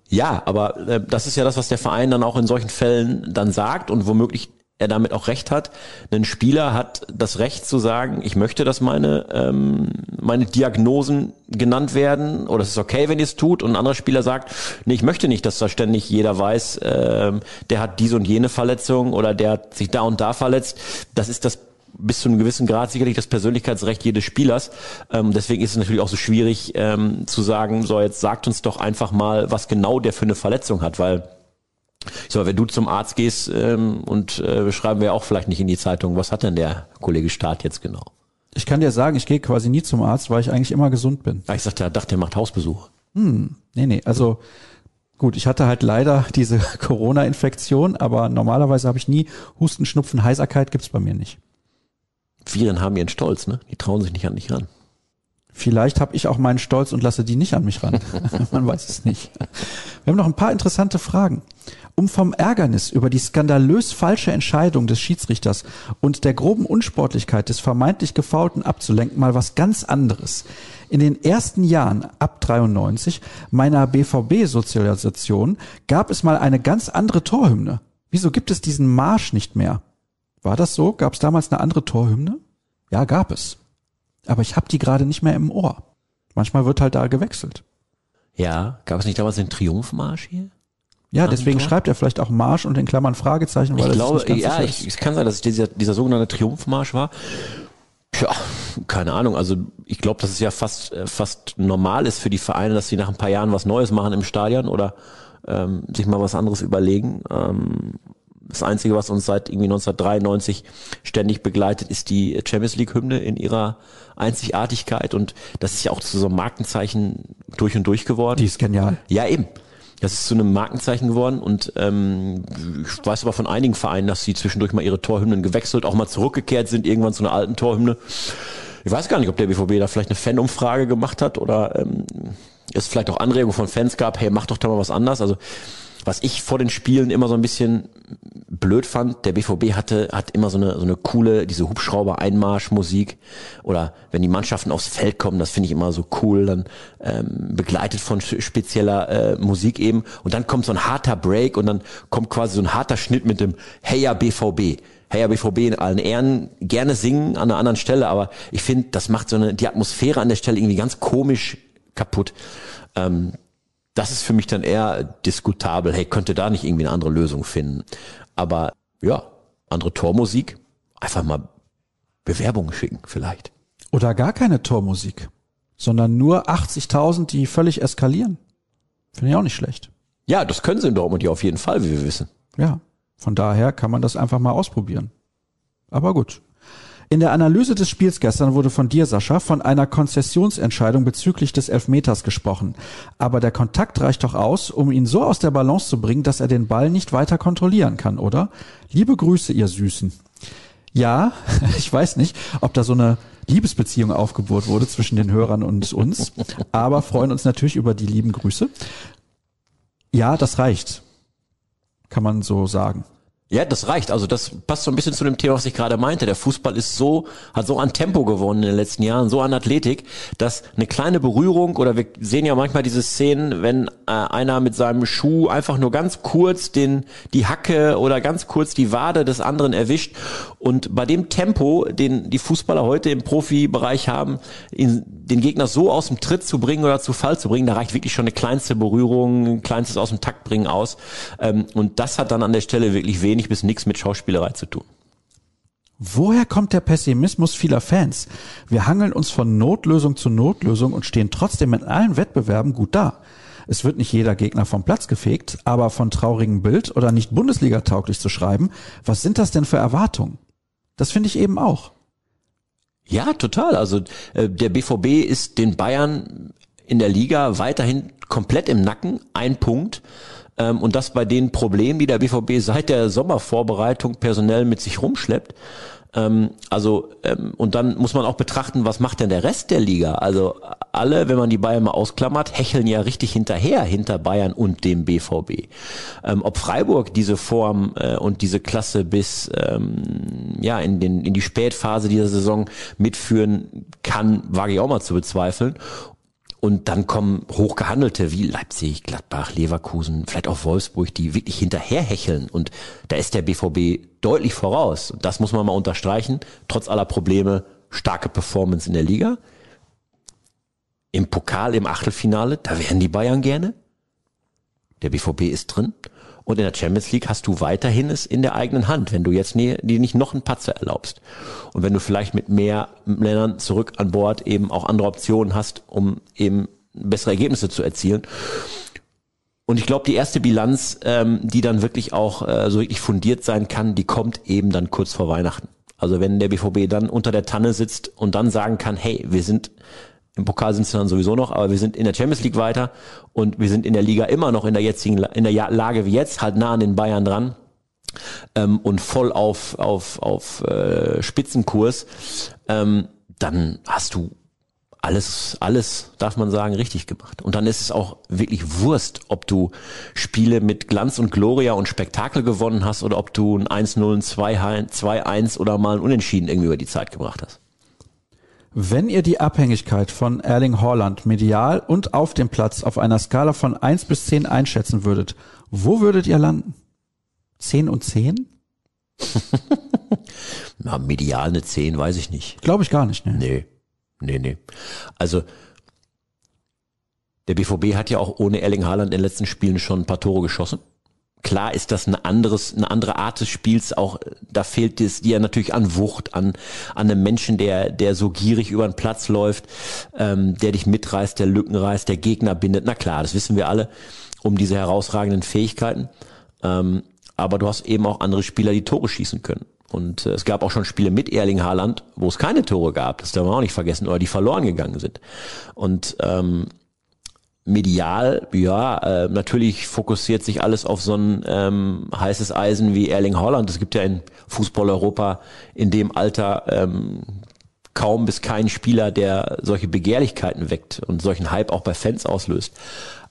Ja, aber äh, das ist ja das, was der Verein dann auch in solchen Fällen dann sagt und womöglich er damit auch recht hat. Ein Spieler hat das Recht zu sagen, ich möchte, dass meine ähm, meine Diagnosen genannt werden oder es ist okay, wenn ihr es tut. Und ein anderer Spieler sagt, nee, ich möchte nicht, dass da ständig jeder weiß, ähm, der hat diese und jene Verletzung oder der hat sich da und da verletzt. Das ist das bis zu einem gewissen Grad sicherlich das Persönlichkeitsrecht jedes Spielers. Ähm, deswegen ist es natürlich auch so schwierig ähm, zu sagen, so jetzt sagt uns doch einfach mal, was genau der für eine Verletzung hat, weil ich sag mal, wenn du zum Arzt gehst ähm, und äh, schreiben wir auch vielleicht nicht in die Zeitung, was hat denn der Kollege Staat jetzt genau? Ich kann dir sagen, ich gehe quasi nie zum Arzt, weil ich eigentlich immer gesund bin. Ja, ich sagte, er dachte, er macht Hausbesuch. Nee, nee, also gut, ich hatte halt leider (laughs) diese Corona-Infektion, aber normalerweise habe ich nie Husten, Schnupfen, Heiserkeit gibt's bei mir nicht. Viren haben ihren Stolz, ne? Die trauen sich nicht an dich ran. Vielleicht habe ich auch meinen Stolz und lasse die nicht an mich ran. (laughs) Man weiß es nicht. Wir haben noch ein paar interessante Fragen. Um vom Ärgernis über die skandalös falsche Entscheidung des Schiedsrichters und der groben Unsportlichkeit des vermeintlich Gefaulten abzulenken, mal was ganz anderes. In den ersten Jahren ab 93 meiner BVB-Sozialisation gab es mal eine ganz andere Torhymne. Wieso gibt es diesen Marsch nicht mehr? War das so? Gab es damals eine andere Torhymne? Ja, gab es. Aber ich habe die gerade nicht mehr im Ohr. Manchmal wird halt da gewechselt. Ja, gab es nicht damals den Triumphmarsch hier? Ja, deswegen Tor? schreibt er vielleicht auch Marsch und in Klammern Fragezeichen, weil Ich glaube, ja, ich, ist. es kann sein, dass es dieser, dieser sogenannte Triumphmarsch war. Ja, keine Ahnung. Also ich glaube, dass es ja fast äh, fast normal ist für die Vereine, dass sie nach ein paar Jahren was Neues machen im Stadion oder ähm, sich mal was anderes überlegen. Ähm, das Einzige, was uns seit irgendwie 1993 ständig begleitet, ist die Champions League Hymne in ihrer Einzigartigkeit und das ist ja auch zu so einem Markenzeichen durch und durch geworden. Die ist genial. Ja, eben. Das ist zu einem Markenzeichen geworden und ähm, ich weiß aber von einigen Vereinen, dass sie zwischendurch mal ihre Torhymnen gewechselt, auch mal zurückgekehrt sind, irgendwann zu einer alten Torhymne. Ich weiß gar nicht, ob der BVB da vielleicht eine Fanumfrage gemacht hat oder ähm, es vielleicht auch Anregungen von Fans gab, hey, mach doch da mal was anders. Also was ich vor den Spielen immer so ein bisschen blöd fand, der BVB hatte, hat immer so eine, so eine coole, diese Hubschrauber-Einmarsch-Musik. Oder wenn die Mannschaften aufs Feld kommen, das finde ich immer so cool, dann ähm, begleitet von spezieller äh, Musik eben. Und dann kommt so ein harter Break und dann kommt quasi so ein harter Schnitt mit dem Heya BVB. Heya BVB in allen Ehren, gerne singen an einer anderen Stelle, aber ich finde, das macht so eine, die Atmosphäre an der Stelle irgendwie ganz komisch kaputt. Ähm, das ist für mich dann eher diskutabel. Hey, könnte da nicht irgendwie eine andere Lösung finden? Aber ja, andere Tormusik, einfach mal Bewerbungen schicken vielleicht. Oder gar keine Tormusik, sondern nur 80.000, die völlig eskalieren. Finde ich auch nicht schlecht. Ja, das können sie in Dortmund ja auf jeden Fall, wie wir wissen. Ja, von daher kann man das einfach mal ausprobieren. Aber gut. In der Analyse des Spiels gestern wurde von dir, Sascha, von einer Konzessionsentscheidung bezüglich des Elfmeters gesprochen. Aber der Kontakt reicht doch aus, um ihn so aus der Balance zu bringen, dass er den Ball nicht weiter kontrollieren kann, oder? Liebe Grüße, ihr Süßen. Ja, (laughs) ich weiß nicht, ob da so eine Liebesbeziehung aufgebohrt wurde zwischen den Hörern und uns, aber freuen uns natürlich über die lieben Grüße. Ja, das reicht. Kann man so sagen. Ja, das reicht. Also das passt so ein bisschen zu dem Thema, was ich gerade meinte. Der Fußball ist so, hat so an Tempo gewonnen in den letzten Jahren, so an Athletik, dass eine kleine Berührung oder wir sehen ja manchmal diese Szenen, wenn äh, einer mit seinem Schuh einfach nur ganz kurz den, die Hacke oder ganz kurz die Wade des anderen erwischt. Und bei dem Tempo, den die Fußballer heute im Profibereich haben, ihn, den Gegner so aus dem Tritt zu bringen oder zu Fall zu bringen, da reicht wirklich schon eine kleinste Berührung, ein kleinstes aus dem Takt bringen aus. Ähm, und das hat dann an der Stelle wirklich wenig wenig bis nichts mit Schauspielerei zu tun. Woher kommt der Pessimismus vieler Fans? Wir hangeln uns von Notlösung zu Notlösung und stehen trotzdem in allen Wettbewerben gut da. Es wird nicht jeder Gegner vom Platz gefegt, aber von traurigem Bild oder nicht Bundesliga-tauglich zu schreiben, was sind das denn für Erwartungen? Das finde ich eben auch. Ja, total. Also äh, der BVB ist den Bayern in der Liga weiterhin komplett im Nacken, ein Punkt. Ähm, und das bei den Problemen, die der BVB seit der Sommervorbereitung personell mit sich rumschleppt. Ähm, also, ähm, und dann muss man auch betrachten, was macht denn der Rest der Liga? Also alle, wenn man die Bayern mal ausklammert, hecheln ja richtig hinterher, hinter Bayern und dem BVB. Ähm, ob Freiburg diese Form äh, und diese Klasse bis ähm, ja in, den, in die Spätphase dieser Saison mitführen kann, wage ich auch mal zu bezweifeln. Und dann kommen hochgehandelte wie Leipzig, Gladbach, Leverkusen, vielleicht auch Wolfsburg, die wirklich hinterherhecheln. Und da ist der BVB deutlich voraus. Und das muss man mal unterstreichen. Trotz aller Probleme, starke Performance in der Liga. Im Pokal, im Achtelfinale, da wären die Bayern gerne. Der BVB ist drin. Und in der Champions League hast du weiterhin es in der eigenen Hand, wenn du jetzt nie, dir nicht noch einen Patzer erlaubst. Und wenn du vielleicht mit mehr Ländern zurück an Bord eben auch andere Optionen hast, um eben bessere Ergebnisse zu erzielen. Und ich glaube, die erste Bilanz, ähm, die dann wirklich auch äh, so wirklich fundiert sein kann, die kommt eben dann kurz vor Weihnachten. Also wenn der BVB dann unter der Tanne sitzt und dann sagen kann, hey, wir sind im Pokal sind sie dann sowieso noch, aber wir sind in der Champions League weiter und wir sind in der Liga immer noch in der jetzigen in der Lage wie jetzt, halt nah an den Bayern dran ähm, und voll auf auf auf äh, Spitzenkurs. Ähm, dann hast du alles, alles, darf man sagen, richtig gemacht. Und dann ist es auch wirklich Wurst, ob du Spiele mit Glanz und Gloria und Spektakel gewonnen hast oder ob du ein 1-0, ein 2-1 oder mal ein Unentschieden irgendwie über die Zeit gebracht hast. Wenn ihr die Abhängigkeit von Erling Haaland medial und auf dem Platz auf einer Skala von 1 bis 10 einschätzen würdet, wo würdet ihr landen? 10 und 10? (laughs) Na, medial eine 10, weiß ich nicht. Glaube ich gar nicht, ne? Nee. Nee, nee. Also, der BVB hat ja auch ohne Erling Haaland in den letzten Spielen schon ein paar Tore geschossen klar ist das ein anderes, eine andere Art des Spiels. Auch da fehlt es dir natürlich an Wucht, an, an einem Menschen, der, der so gierig über den Platz läuft, ähm, der dich mitreißt, der Lücken reißt, der Gegner bindet. Na klar, das wissen wir alle um diese herausragenden Fähigkeiten. Ähm, aber du hast eben auch andere Spieler, die Tore schießen können. Und äh, es gab auch schon Spiele mit Erling Haaland, wo es keine Tore gab, das darf man auch nicht vergessen, oder die verloren gegangen sind. Und ähm, medial, ja, äh, natürlich fokussiert sich alles auf so ein ähm, heißes Eisen wie Erling Haaland. Es gibt ja in Fußball-Europa in dem Alter ähm, kaum bis keinen Spieler, der solche Begehrlichkeiten weckt und solchen Hype auch bei Fans auslöst.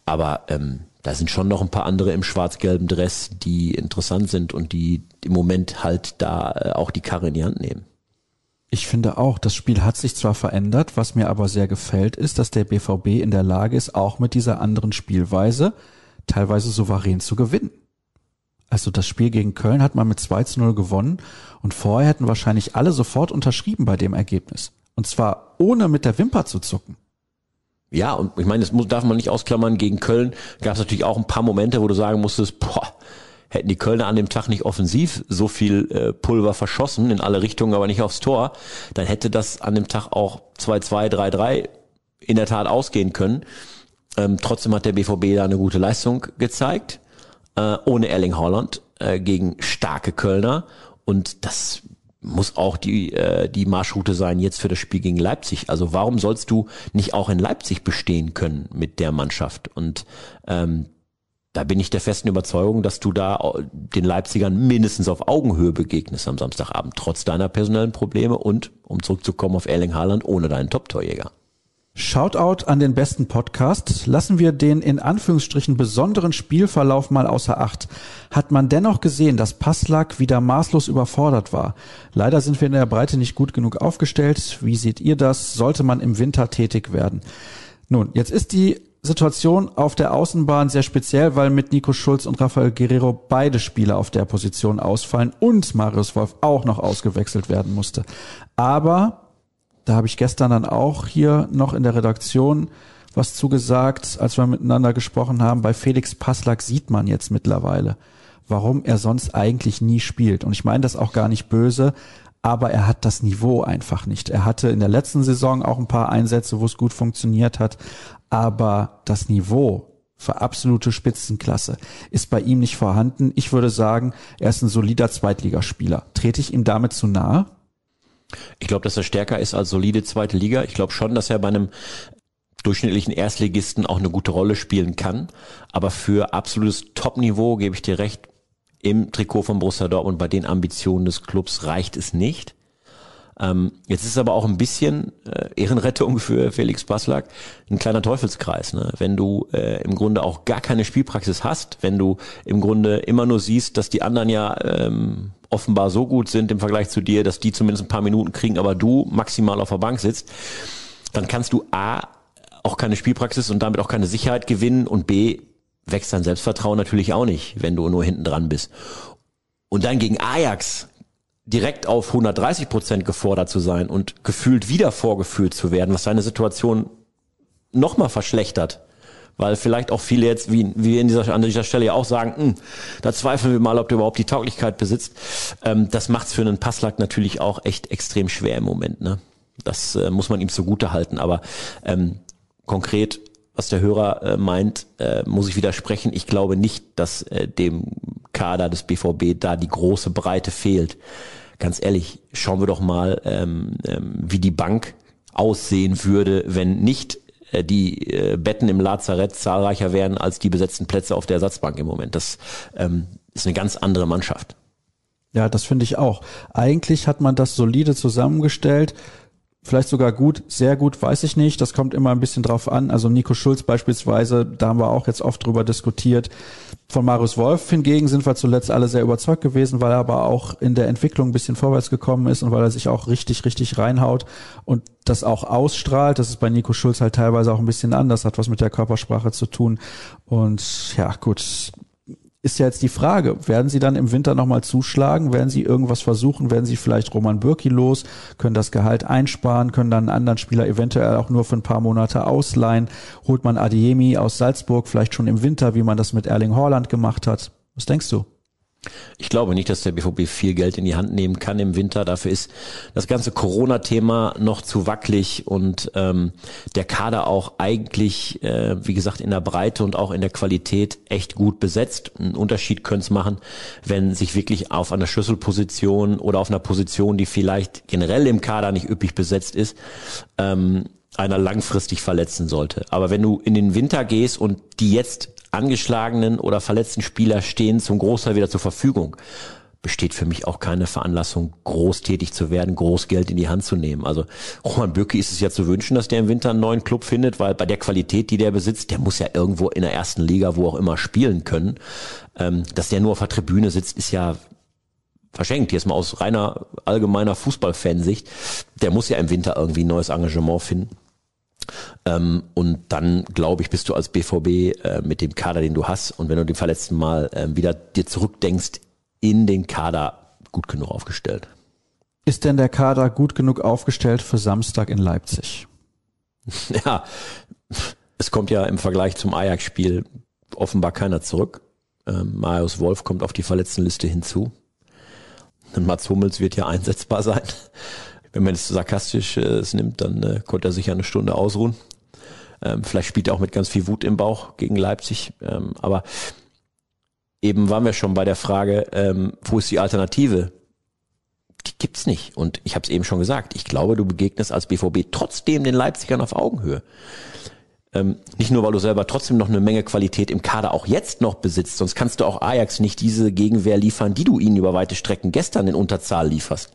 Aber ähm, da sind schon noch ein paar andere im schwarz-gelben Dress, die interessant sind und die im Moment halt da äh, auch die Karre in die Hand nehmen. Ich finde auch, das Spiel hat sich zwar verändert, was mir aber sehr gefällt, ist, dass der BVB in der Lage ist, auch mit dieser anderen Spielweise teilweise souverän zu gewinnen. Also das Spiel gegen Köln hat man mit 2 zu 0 gewonnen und vorher hätten wahrscheinlich alle sofort unterschrieben bei dem Ergebnis. Und zwar ohne mit der Wimper zu zucken. Ja, und ich meine, das muss, darf man nicht ausklammern. Gegen Köln gab es natürlich auch ein paar Momente, wo du sagen musstest, boah, hätten die Kölner an dem Tag nicht offensiv so viel äh, Pulver verschossen, in alle Richtungen, aber nicht aufs Tor, dann hätte das an dem Tag auch 2-2, 3-3 in der Tat ausgehen können. Ähm, trotzdem hat der BVB da eine gute Leistung gezeigt, äh, ohne Erling Haaland äh, gegen starke Kölner. Und das muss auch die, äh, die Marschroute sein jetzt für das Spiel gegen Leipzig. Also warum sollst du nicht auch in Leipzig bestehen können mit der Mannschaft? Und ähm, da bin ich der festen Überzeugung, dass du da den Leipzigern mindestens auf Augenhöhe begegnest am Samstagabend, trotz deiner personellen Probleme und, um zurückzukommen auf Erling Haaland, ohne deinen Top-Torjäger. Shoutout an den besten Podcast. Lassen wir den in Anführungsstrichen besonderen Spielverlauf mal außer Acht. Hat man dennoch gesehen, dass Passlack wieder maßlos überfordert war. Leider sind wir in der Breite nicht gut genug aufgestellt. Wie seht ihr das? Sollte man im Winter tätig werden? Nun, jetzt ist die Situation auf der Außenbahn sehr speziell, weil mit Nico Schulz und Rafael Guerrero beide Spieler auf der Position ausfallen und Marius Wolf auch noch ausgewechselt werden musste. Aber da habe ich gestern dann auch hier noch in der Redaktion was zugesagt, als wir miteinander gesprochen haben. Bei Felix Passlack sieht man jetzt mittlerweile, warum er sonst eigentlich nie spielt. Und ich meine das auch gar nicht böse, aber er hat das Niveau einfach nicht. Er hatte in der letzten Saison auch ein paar Einsätze, wo es gut funktioniert hat, aber das Niveau für absolute Spitzenklasse ist bei ihm nicht vorhanden. Ich würde sagen, er ist ein solider Zweitligaspieler. Trete ich ihm damit zu nahe? Ich glaube, dass er stärker ist als solide zweite Liga. Ich glaube schon, dass er bei einem durchschnittlichen Erstligisten auch eine gute Rolle spielen kann. Aber für absolutes Top-Niveau gebe ich dir recht, im Trikot von Borussia Dortmund bei den Ambitionen des Clubs reicht es nicht. Ähm, jetzt ist aber auch ein bisschen äh, Ehrenrettung für (laughs) Felix Baslak ein kleiner Teufelskreis. Ne? Wenn du äh, im Grunde auch gar keine Spielpraxis hast, wenn du im Grunde immer nur siehst, dass die anderen ja ähm, offenbar so gut sind im Vergleich zu dir, dass die zumindest ein paar Minuten kriegen, aber du maximal auf der Bank sitzt, dann kannst du A auch keine Spielpraxis und damit auch keine Sicherheit gewinnen und B wächst dein Selbstvertrauen natürlich auch nicht, wenn du nur hinten dran bist. Und dann gegen Ajax direkt auf 130 Prozent gefordert zu sein und gefühlt wieder vorgeführt zu werden, was seine Situation nochmal verschlechtert. Weil vielleicht auch viele jetzt, wie, wie wir in dieser, an dieser Stelle ja auch sagen, mh, hm, da zweifeln wir mal, ob der überhaupt die Tauglichkeit besitzt. Ähm, das macht's für einen Passlack natürlich auch echt extrem schwer im Moment. Ne? Das äh, muss man ihm zugute halten. Aber ähm, konkret was der Hörer äh, meint, äh, muss ich widersprechen. Ich glaube nicht, dass äh, dem Kader des BVB da die große Breite fehlt. Ganz ehrlich, schauen wir doch mal, ähm, ähm, wie die Bank aussehen würde, wenn nicht äh, die äh, Betten im Lazarett zahlreicher wären als die besetzten Plätze auf der Ersatzbank im Moment. Das ähm, ist eine ganz andere Mannschaft. Ja, das finde ich auch. Eigentlich hat man das solide zusammengestellt vielleicht sogar gut, sehr gut, weiß ich nicht. Das kommt immer ein bisschen drauf an. Also Nico Schulz beispielsweise, da haben wir auch jetzt oft drüber diskutiert. Von Marius Wolf hingegen sind wir zuletzt alle sehr überzeugt gewesen, weil er aber auch in der Entwicklung ein bisschen vorwärts gekommen ist und weil er sich auch richtig, richtig reinhaut und das auch ausstrahlt. Das ist bei Nico Schulz halt teilweise auch ein bisschen anders, hat was mit der Körpersprache zu tun. Und ja, gut, ist ja jetzt die Frage, werden Sie dann im Winter nochmal zuschlagen? Werden Sie irgendwas versuchen? Werden Sie vielleicht Roman Bürki los? Können das Gehalt einsparen? Können dann einen anderen Spieler eventuell auch nur für ein paar Monate ausleihen? Holt man Adiemi aus Salzburg vielleicht schon im Winter, wie man das mit Erling Haaland gemacht hat? Was denkst du? Ich glaube nicht, dass der BVB viel Geld in die Hand nehmen kann im Winter. Dafür ist das ganze Corona-Thema noch zu wackelig und ähm, der Kader auch eigentlich, äh, wie gesagt, in der Breite und auch in der Qualität echt gut besetzt. Ein Unterschied könnte es machen, wenn sich wirklich auf einer Schlüsselposition oder auf einer Position, die vielleicht generell im Kader nicht üppig besetzt ist, ähm, einer langfristig verletzen sollte. Aber wenn du in den Winter gehst und die jetzt angeschlagenen oder verletzten Spieler stehen zum Großteil wieder zur Verfügung. besteht für mich auch keine Veranlassung, groß tätig zu werden, groß Geld in die Hand zu nehmen. Also Roman Bürki ist es ja zu wünschen, dass der im Winter einen neuen Club findet, weil bei der Qualität, die der besitzt, der muss ja irgendwo in der ersten Liga, wo auch immer, spielen können. Ähm, dass der nur auf der Tribüne sitzt, ist ja verschenkt, jetzt mal aus reiner allgemeiner Fußballfansicht. Der muss ja im Winter irgendwie ein neues Engagement finden. Ähm, und dann, glaube ich, bist du als BVB äh, mit dem Kader, den du hast, und wenn du den verletzten Mal äh, wieder dir zurückdenkst, in den Kader gut genug aufgestellt. Ist denn der Kader gut genug aufgestellt für Samstag in Leipzig? (laughs) Ja, es kommt ja im Vergleich zum Ajax-Spiel offenbar keiner zurück. Ähm, Marius Wolf kommt auf die Verletztenliste hinzu. Und Mats Hummels wird ja einsetzbar (laughs) sein. Wenn man es sarkastisch äh, nimmt, dann äh, konnte er sich ja eine Stunde ausruhen. Ähm, vielleicht spielt er auch mit ganz viel Wut im Bauch gegen Leipzig. Ähm, aber eben waren wir schon bei der Frage, ähm, wo ist die Alternative? Die gibt's nicht. Und ich habe es eben schon gesagt, ich glaube, du begegnest als BVB trotzdem den Leipzigern auf Augenhöhe. Ähm, nicht nur, weil du selber trotzdem noch eine Menge Qualität im Kader auch jetzt noch besitzt, sonst kannst du auch Ajax nicht diese Gegenwehr liefern, die du ihnen über weite Strecken gestern in Unterzahl lieferst.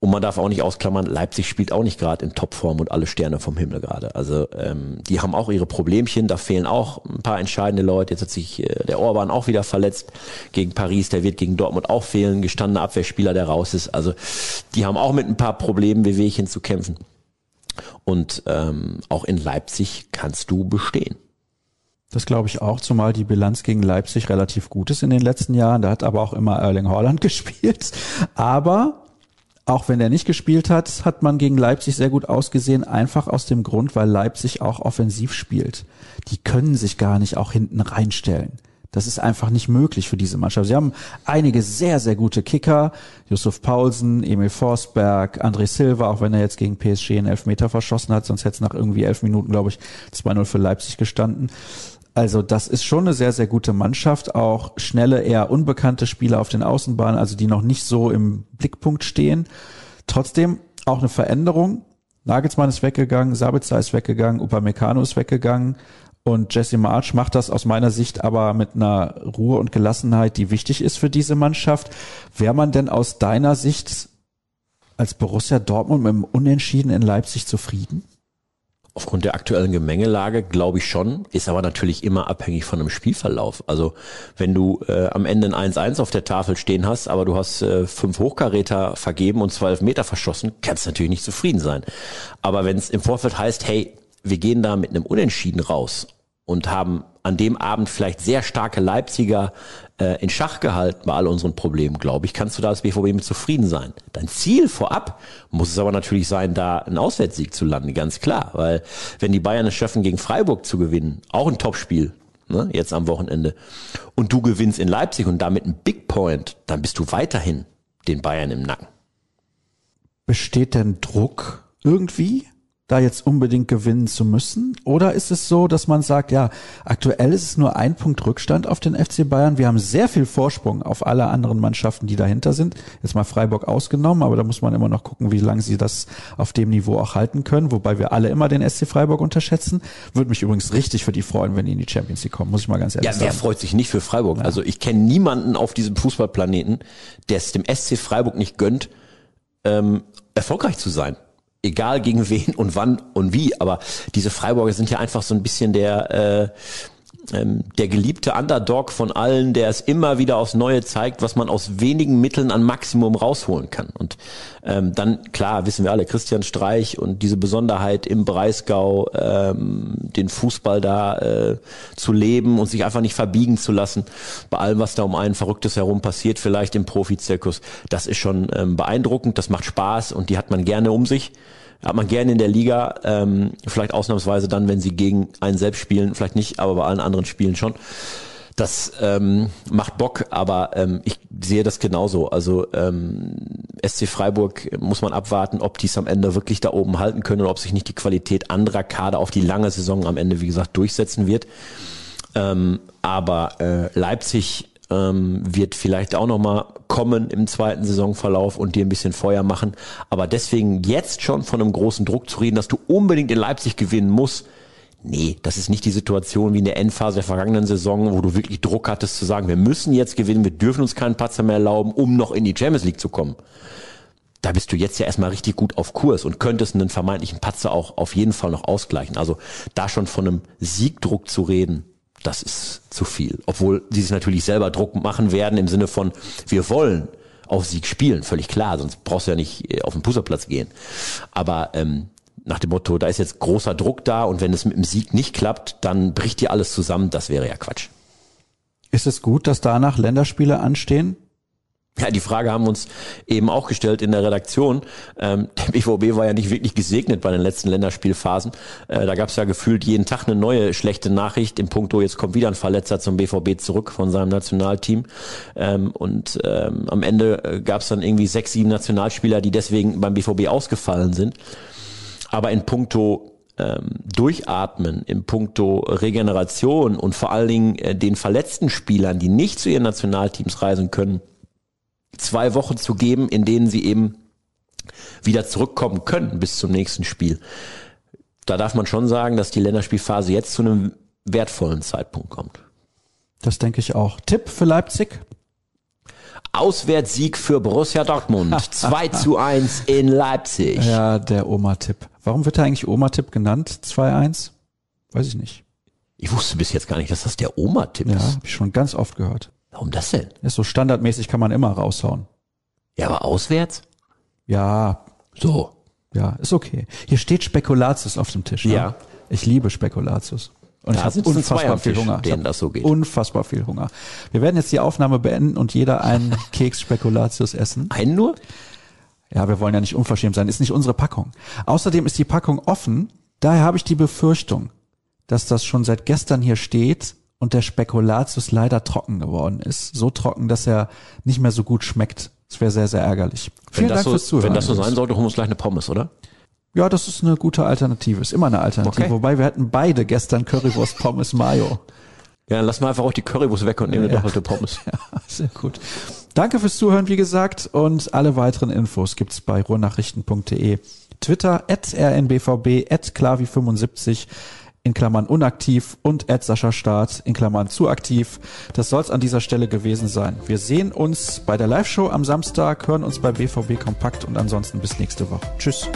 Und man darf auch nicht ausklammern, Leipzig spielt auch nicht gerade in Topform und alle Sterne vom Himmel gerade. Also ähm, die haben auch ihre Problemchen, da fehlen auch ein paar entscheidende Leute. Jetzt hat sich äh, der Orban auch wieder verletzt gegen Paris, der wird gegen Dortmund auch fehlen, gestandener Abwehrspieler, der raus ist. Also die haben auch mit ein paar Problemen wie Wehwehchen zu kämpfen. Und ähm, auch in Leipzig kannst du bestehen. Das glaube ich auch, zumal die Bilanz gegen Leipzig relativ gut ist in den letzten Jahren. Da hat aber auch immer Erling Haaland (laughs) gespielt. Aber auch wenn er nicht gespielt hat, hat man gegen Leipzig sehr gut ausgesehen, einfach aus dem Grund, weil Leipzig auch offensiv spielt. Die können sich gar nicht auch hinten reinstellen. Das ist einfach nicht möglich für diese Mannschaft. Sie haben einige sehr, sehr gute Kicker. Yusuf Paulsen, Emil Forsberg, André Silva, auch wenn er jetzt gegen PSG einen Elfmeter verschossen hat, sonst hätte es nach irgendwie elf Minuten, glaube ich, 2-0 für Leipzig gestanden. Also das ist schon eine sehr, sehr gute Mannschaft. Auch schnelle, eher unbekannte Spieler auf den Außenbahnen, also die noch nicht so im Blickpunkt stehen. Trotzdem auch eine Veränderung. Nagelsmann ist weggegangen, Sabitzer ist weggegangen, Upamecano ist weggegangen und Jesse March macht das aus meiner Sicht aber mit einer Ruhe und Gelassenheit, die wichtig ist für diese Mannschaft. Wäre man denn aus deiner Sicht als Borussia Dortmund mit dem Unentschieden in Leipzig zufrieden? Aufgrund der aktuellen Gemengelage glaube ich schon, ist aber natürlich immer abhängig von einem Spielverlauf. Also wenn du äh, am Ende ein 1-1 auf der Tafel stehen hast, aber du hast äh, fünf Hochkaräter vergeben und zwölf Meter verschossen, kannst natürlich nicht zufrieden sein. Aber wenn es im Vorfeld heißt, hey, wir gehen da mit einem Unentschieden raus und haben an dem Abend vielleicht sehr starke Leipziger äh, in Schach gehalten bei all unseren Problemen, glaube ich, kannst du da als BVB mit zufrieden sein. Dein Ziel vorab muss es aber natürlich sein, da einen Auswärtssieg zu landen, ganz klar. Weil wenn die Bayern es schaffen, gegen Freiburg zu gewinnen, auch ein Topspiel, ne, jetzt am Wochenende, und du gewinnst in Leipzig und damit ein Big Point, dann bist du weiterhin den Bayern im Nacken. Besteht denn Druck irgendwie? Da jetzt unbedingt gewinnen zu müssen? Oder ist es so, dass man sagt, ja, aktuell ist es nur ein Punkt Rückstand auf den FC Bayern. Wir haben sehr viel Vorsprung auf alle anderen Mannschaften, die dahinter sind. Jetzt mal Freiburg ausgenommen, aber da muss man immer noch gucken, wie lange sie das auf dem Niveau auch halten können. Wobei wir alle immer den SC Freiburg unterschätzen. Würde mich übrigens richtig für die freuen, wenn die in die Champions League kommen, muss ich mal ganz ehrlich ja, sagen. Ja, wer freut sich nicht für Freiburg? Ja. Also ich kenne niemanden auf diesem Fußballplaneten, der es dem SC Freiburg nicht gönnt, ähm, erfolgreich zu sein egal gegen wen und wann und wie, aber diese Freiburger sind ja einfach so ein bisschen der äh, ähm, der geliebte Underdog von allen, der es immer wieder aufs Neue zeigt, was man aus wenigen Mitteln an Maximum rausholen kann. Und ähm, dann, klar, wissen wir alle, Christian Streich und diese Besonderheit im Breisgau, ähm, den Fußball da äh, zu leben und sich einfach nicht verbiegen zu lassen, bei allem, was da um ein Verrücktes herum passiert, vielleicht im Profizirkus, das ist schon ähm, beeindruckend, das macht Spaß und die hat man gerne um sich hat man gerne in der Liga, ähm, vielleicht ausnahmsweise dann, wenn sie gegen einen selbst spielen, vielleicht nicht, aber bei allen anderen Spielen schon. Das ähm, macht Bock, aber ähm, ich sehe das genauso. Also ähm, SC Freiburg muss man abwarten, ob die es am Ende wirklich da oben halten können oder ob sich nicht die Qualität anderer Kader auf die lange Saison am Ende, wie gesagt, durchsetzen wird. Ähm, aber äh, Leipzig ähm, wird vielleicht auch nochmal kommen im zweiten Saisonverlauf und dir ein bisschen Feuer machen. Aber deswegen jetzt schon von einem großen Druck zu reden, dass du unbedingt in Leipzig gewinnen musst, Nee, das ist nicht die Situation wie in der Endphase der vergangenen Saison, wo du wirklich Druck hattest zu sagen, wir müssen jetzt gewinnen, wir dürfen uns keinen Patzer mehr erlauben, um noch in die Champions League zu kommen. Da bist du jetzt ja erstmal richtig gut auf Kurs und könntest einen vermeintlichen Patzer auch auf jeden Fall noch ausgleichen. Also da schon von einem Siegdruck zu reden, das ist zu viel. Obwohl sie sich natürlich selber Druck machen werden im Sinne von, wir wollen auf Sieg spielen, völlig klar, sonst brauchst du ja nicht äh, auf den Fußballplatz gehen. Aber ähm, nach dem Motto, da ist jetzt großer Druck da und wenn es mit dem Sieg nicht klappt, dann bricht dir alles zusammen, das wäre ja Quatsch. Ist es gut, dass danach Länderspiele anstehen? Ja, die Frage haben wir uns eben auch gestellt in der Redaktion. Ähm, der BVB war ja nicht wirklich gesegnet bei den letzten Länderspielphasen. Äh, da gab es ja gefühlt jeden Tag eine neue schlechte Nachricht im Punkto, jetzt kommt wieder ein Verletzer zum BVB zurück von seinem Nationalteam. Ähm, und ähm, am Ende äh, gab es dann irgendwie sechs, sieben Nationalspieler, die deswegen beim BVB ausgefallen sind. Aber in puncto ähm, Durchatmen, in puncto Regeneration und vor allen Dingen äh, den verletzten Spielern, die nicht zu ihren Nationalteams reisen können, zwei Wochen zu geben, in denen sie eben wieder zurückkommen können bis zum nächsten Spiel. Da darf man schon sagen, dass die Länderspielphase jetzt zu einem wertvollen Zeitpunkt kommt. Das denke ich auch. Tipp für Leipzig? Auswärtssieg für Borussia Dortmund. (laughs) 2 zu 1 in Leipzig. Ja, der Oma-Tipp. Warum wird er eigentlich Oma-Tipp genannt? 2-1? Weiß ich nicht. Ich wusste bis jetzt gar nicht, dass das der Oma-Tipp Ja, ist. habe ich schon ganz oft gehört. Warum das denn? Ist so standardmäßig kann man immer raushauen. Ja, aber auswärts? Ja, So. ja, ist okay. Hier steht Spekulatius auf dem Tisch. Ne? Ja. Ich liebe Spekulatius. Und Da ich habe unfassbar viel Tisch, Hunger. Ich hab so. Unfassbar viel Hunger. Wir werden jetzt die Aufnahme beenden und jeder einen (laughs) Keks Spekulatius essen. Einen nur? Ja, wir wollen ja nicht unverschämt sein. Ist nicht unsere Packung. Außerdem ist die Packung offen. Daher habe ich die Befürchtung, dass das schon seit gestern hier steht und der Spekulatius leider trocken geworden ist. So trocken, dass er nicht mehr so gut schmeckt. Das wäre sehr, sehr ärgerlich. Vielen wenn Dank so, fürs Zuhören. Wenn das so sein sollte, holen wir uns gleich eine Pommes, oder? Ja, das ist eine gute Alternative. Ist immer eine Alternative. Okay. Wobei wir hatten beide gestern Currywurst Pommes Mayo. Ja, dann lassen wir einfach auch die Currywurst weg und nehmen eine Ja. doppelte Pommes. (laughs) Ja, sehr gut. Danke fürs Zuhören, wie gesagt, und alle weiteren Infos gibt's bei ruhrnachrichten.de. Twitter at rnbvb at klavi75 in Klammern unaktiv und at Sascha Staat in Klammern zu aktiv. Das soll's an dieser Stelle gewesen sein. Wir sehen uns bei der Live-Show am Samstag, hören uns bei BVB Kompakt und ansonsten bis nächste Woche. Tschüss.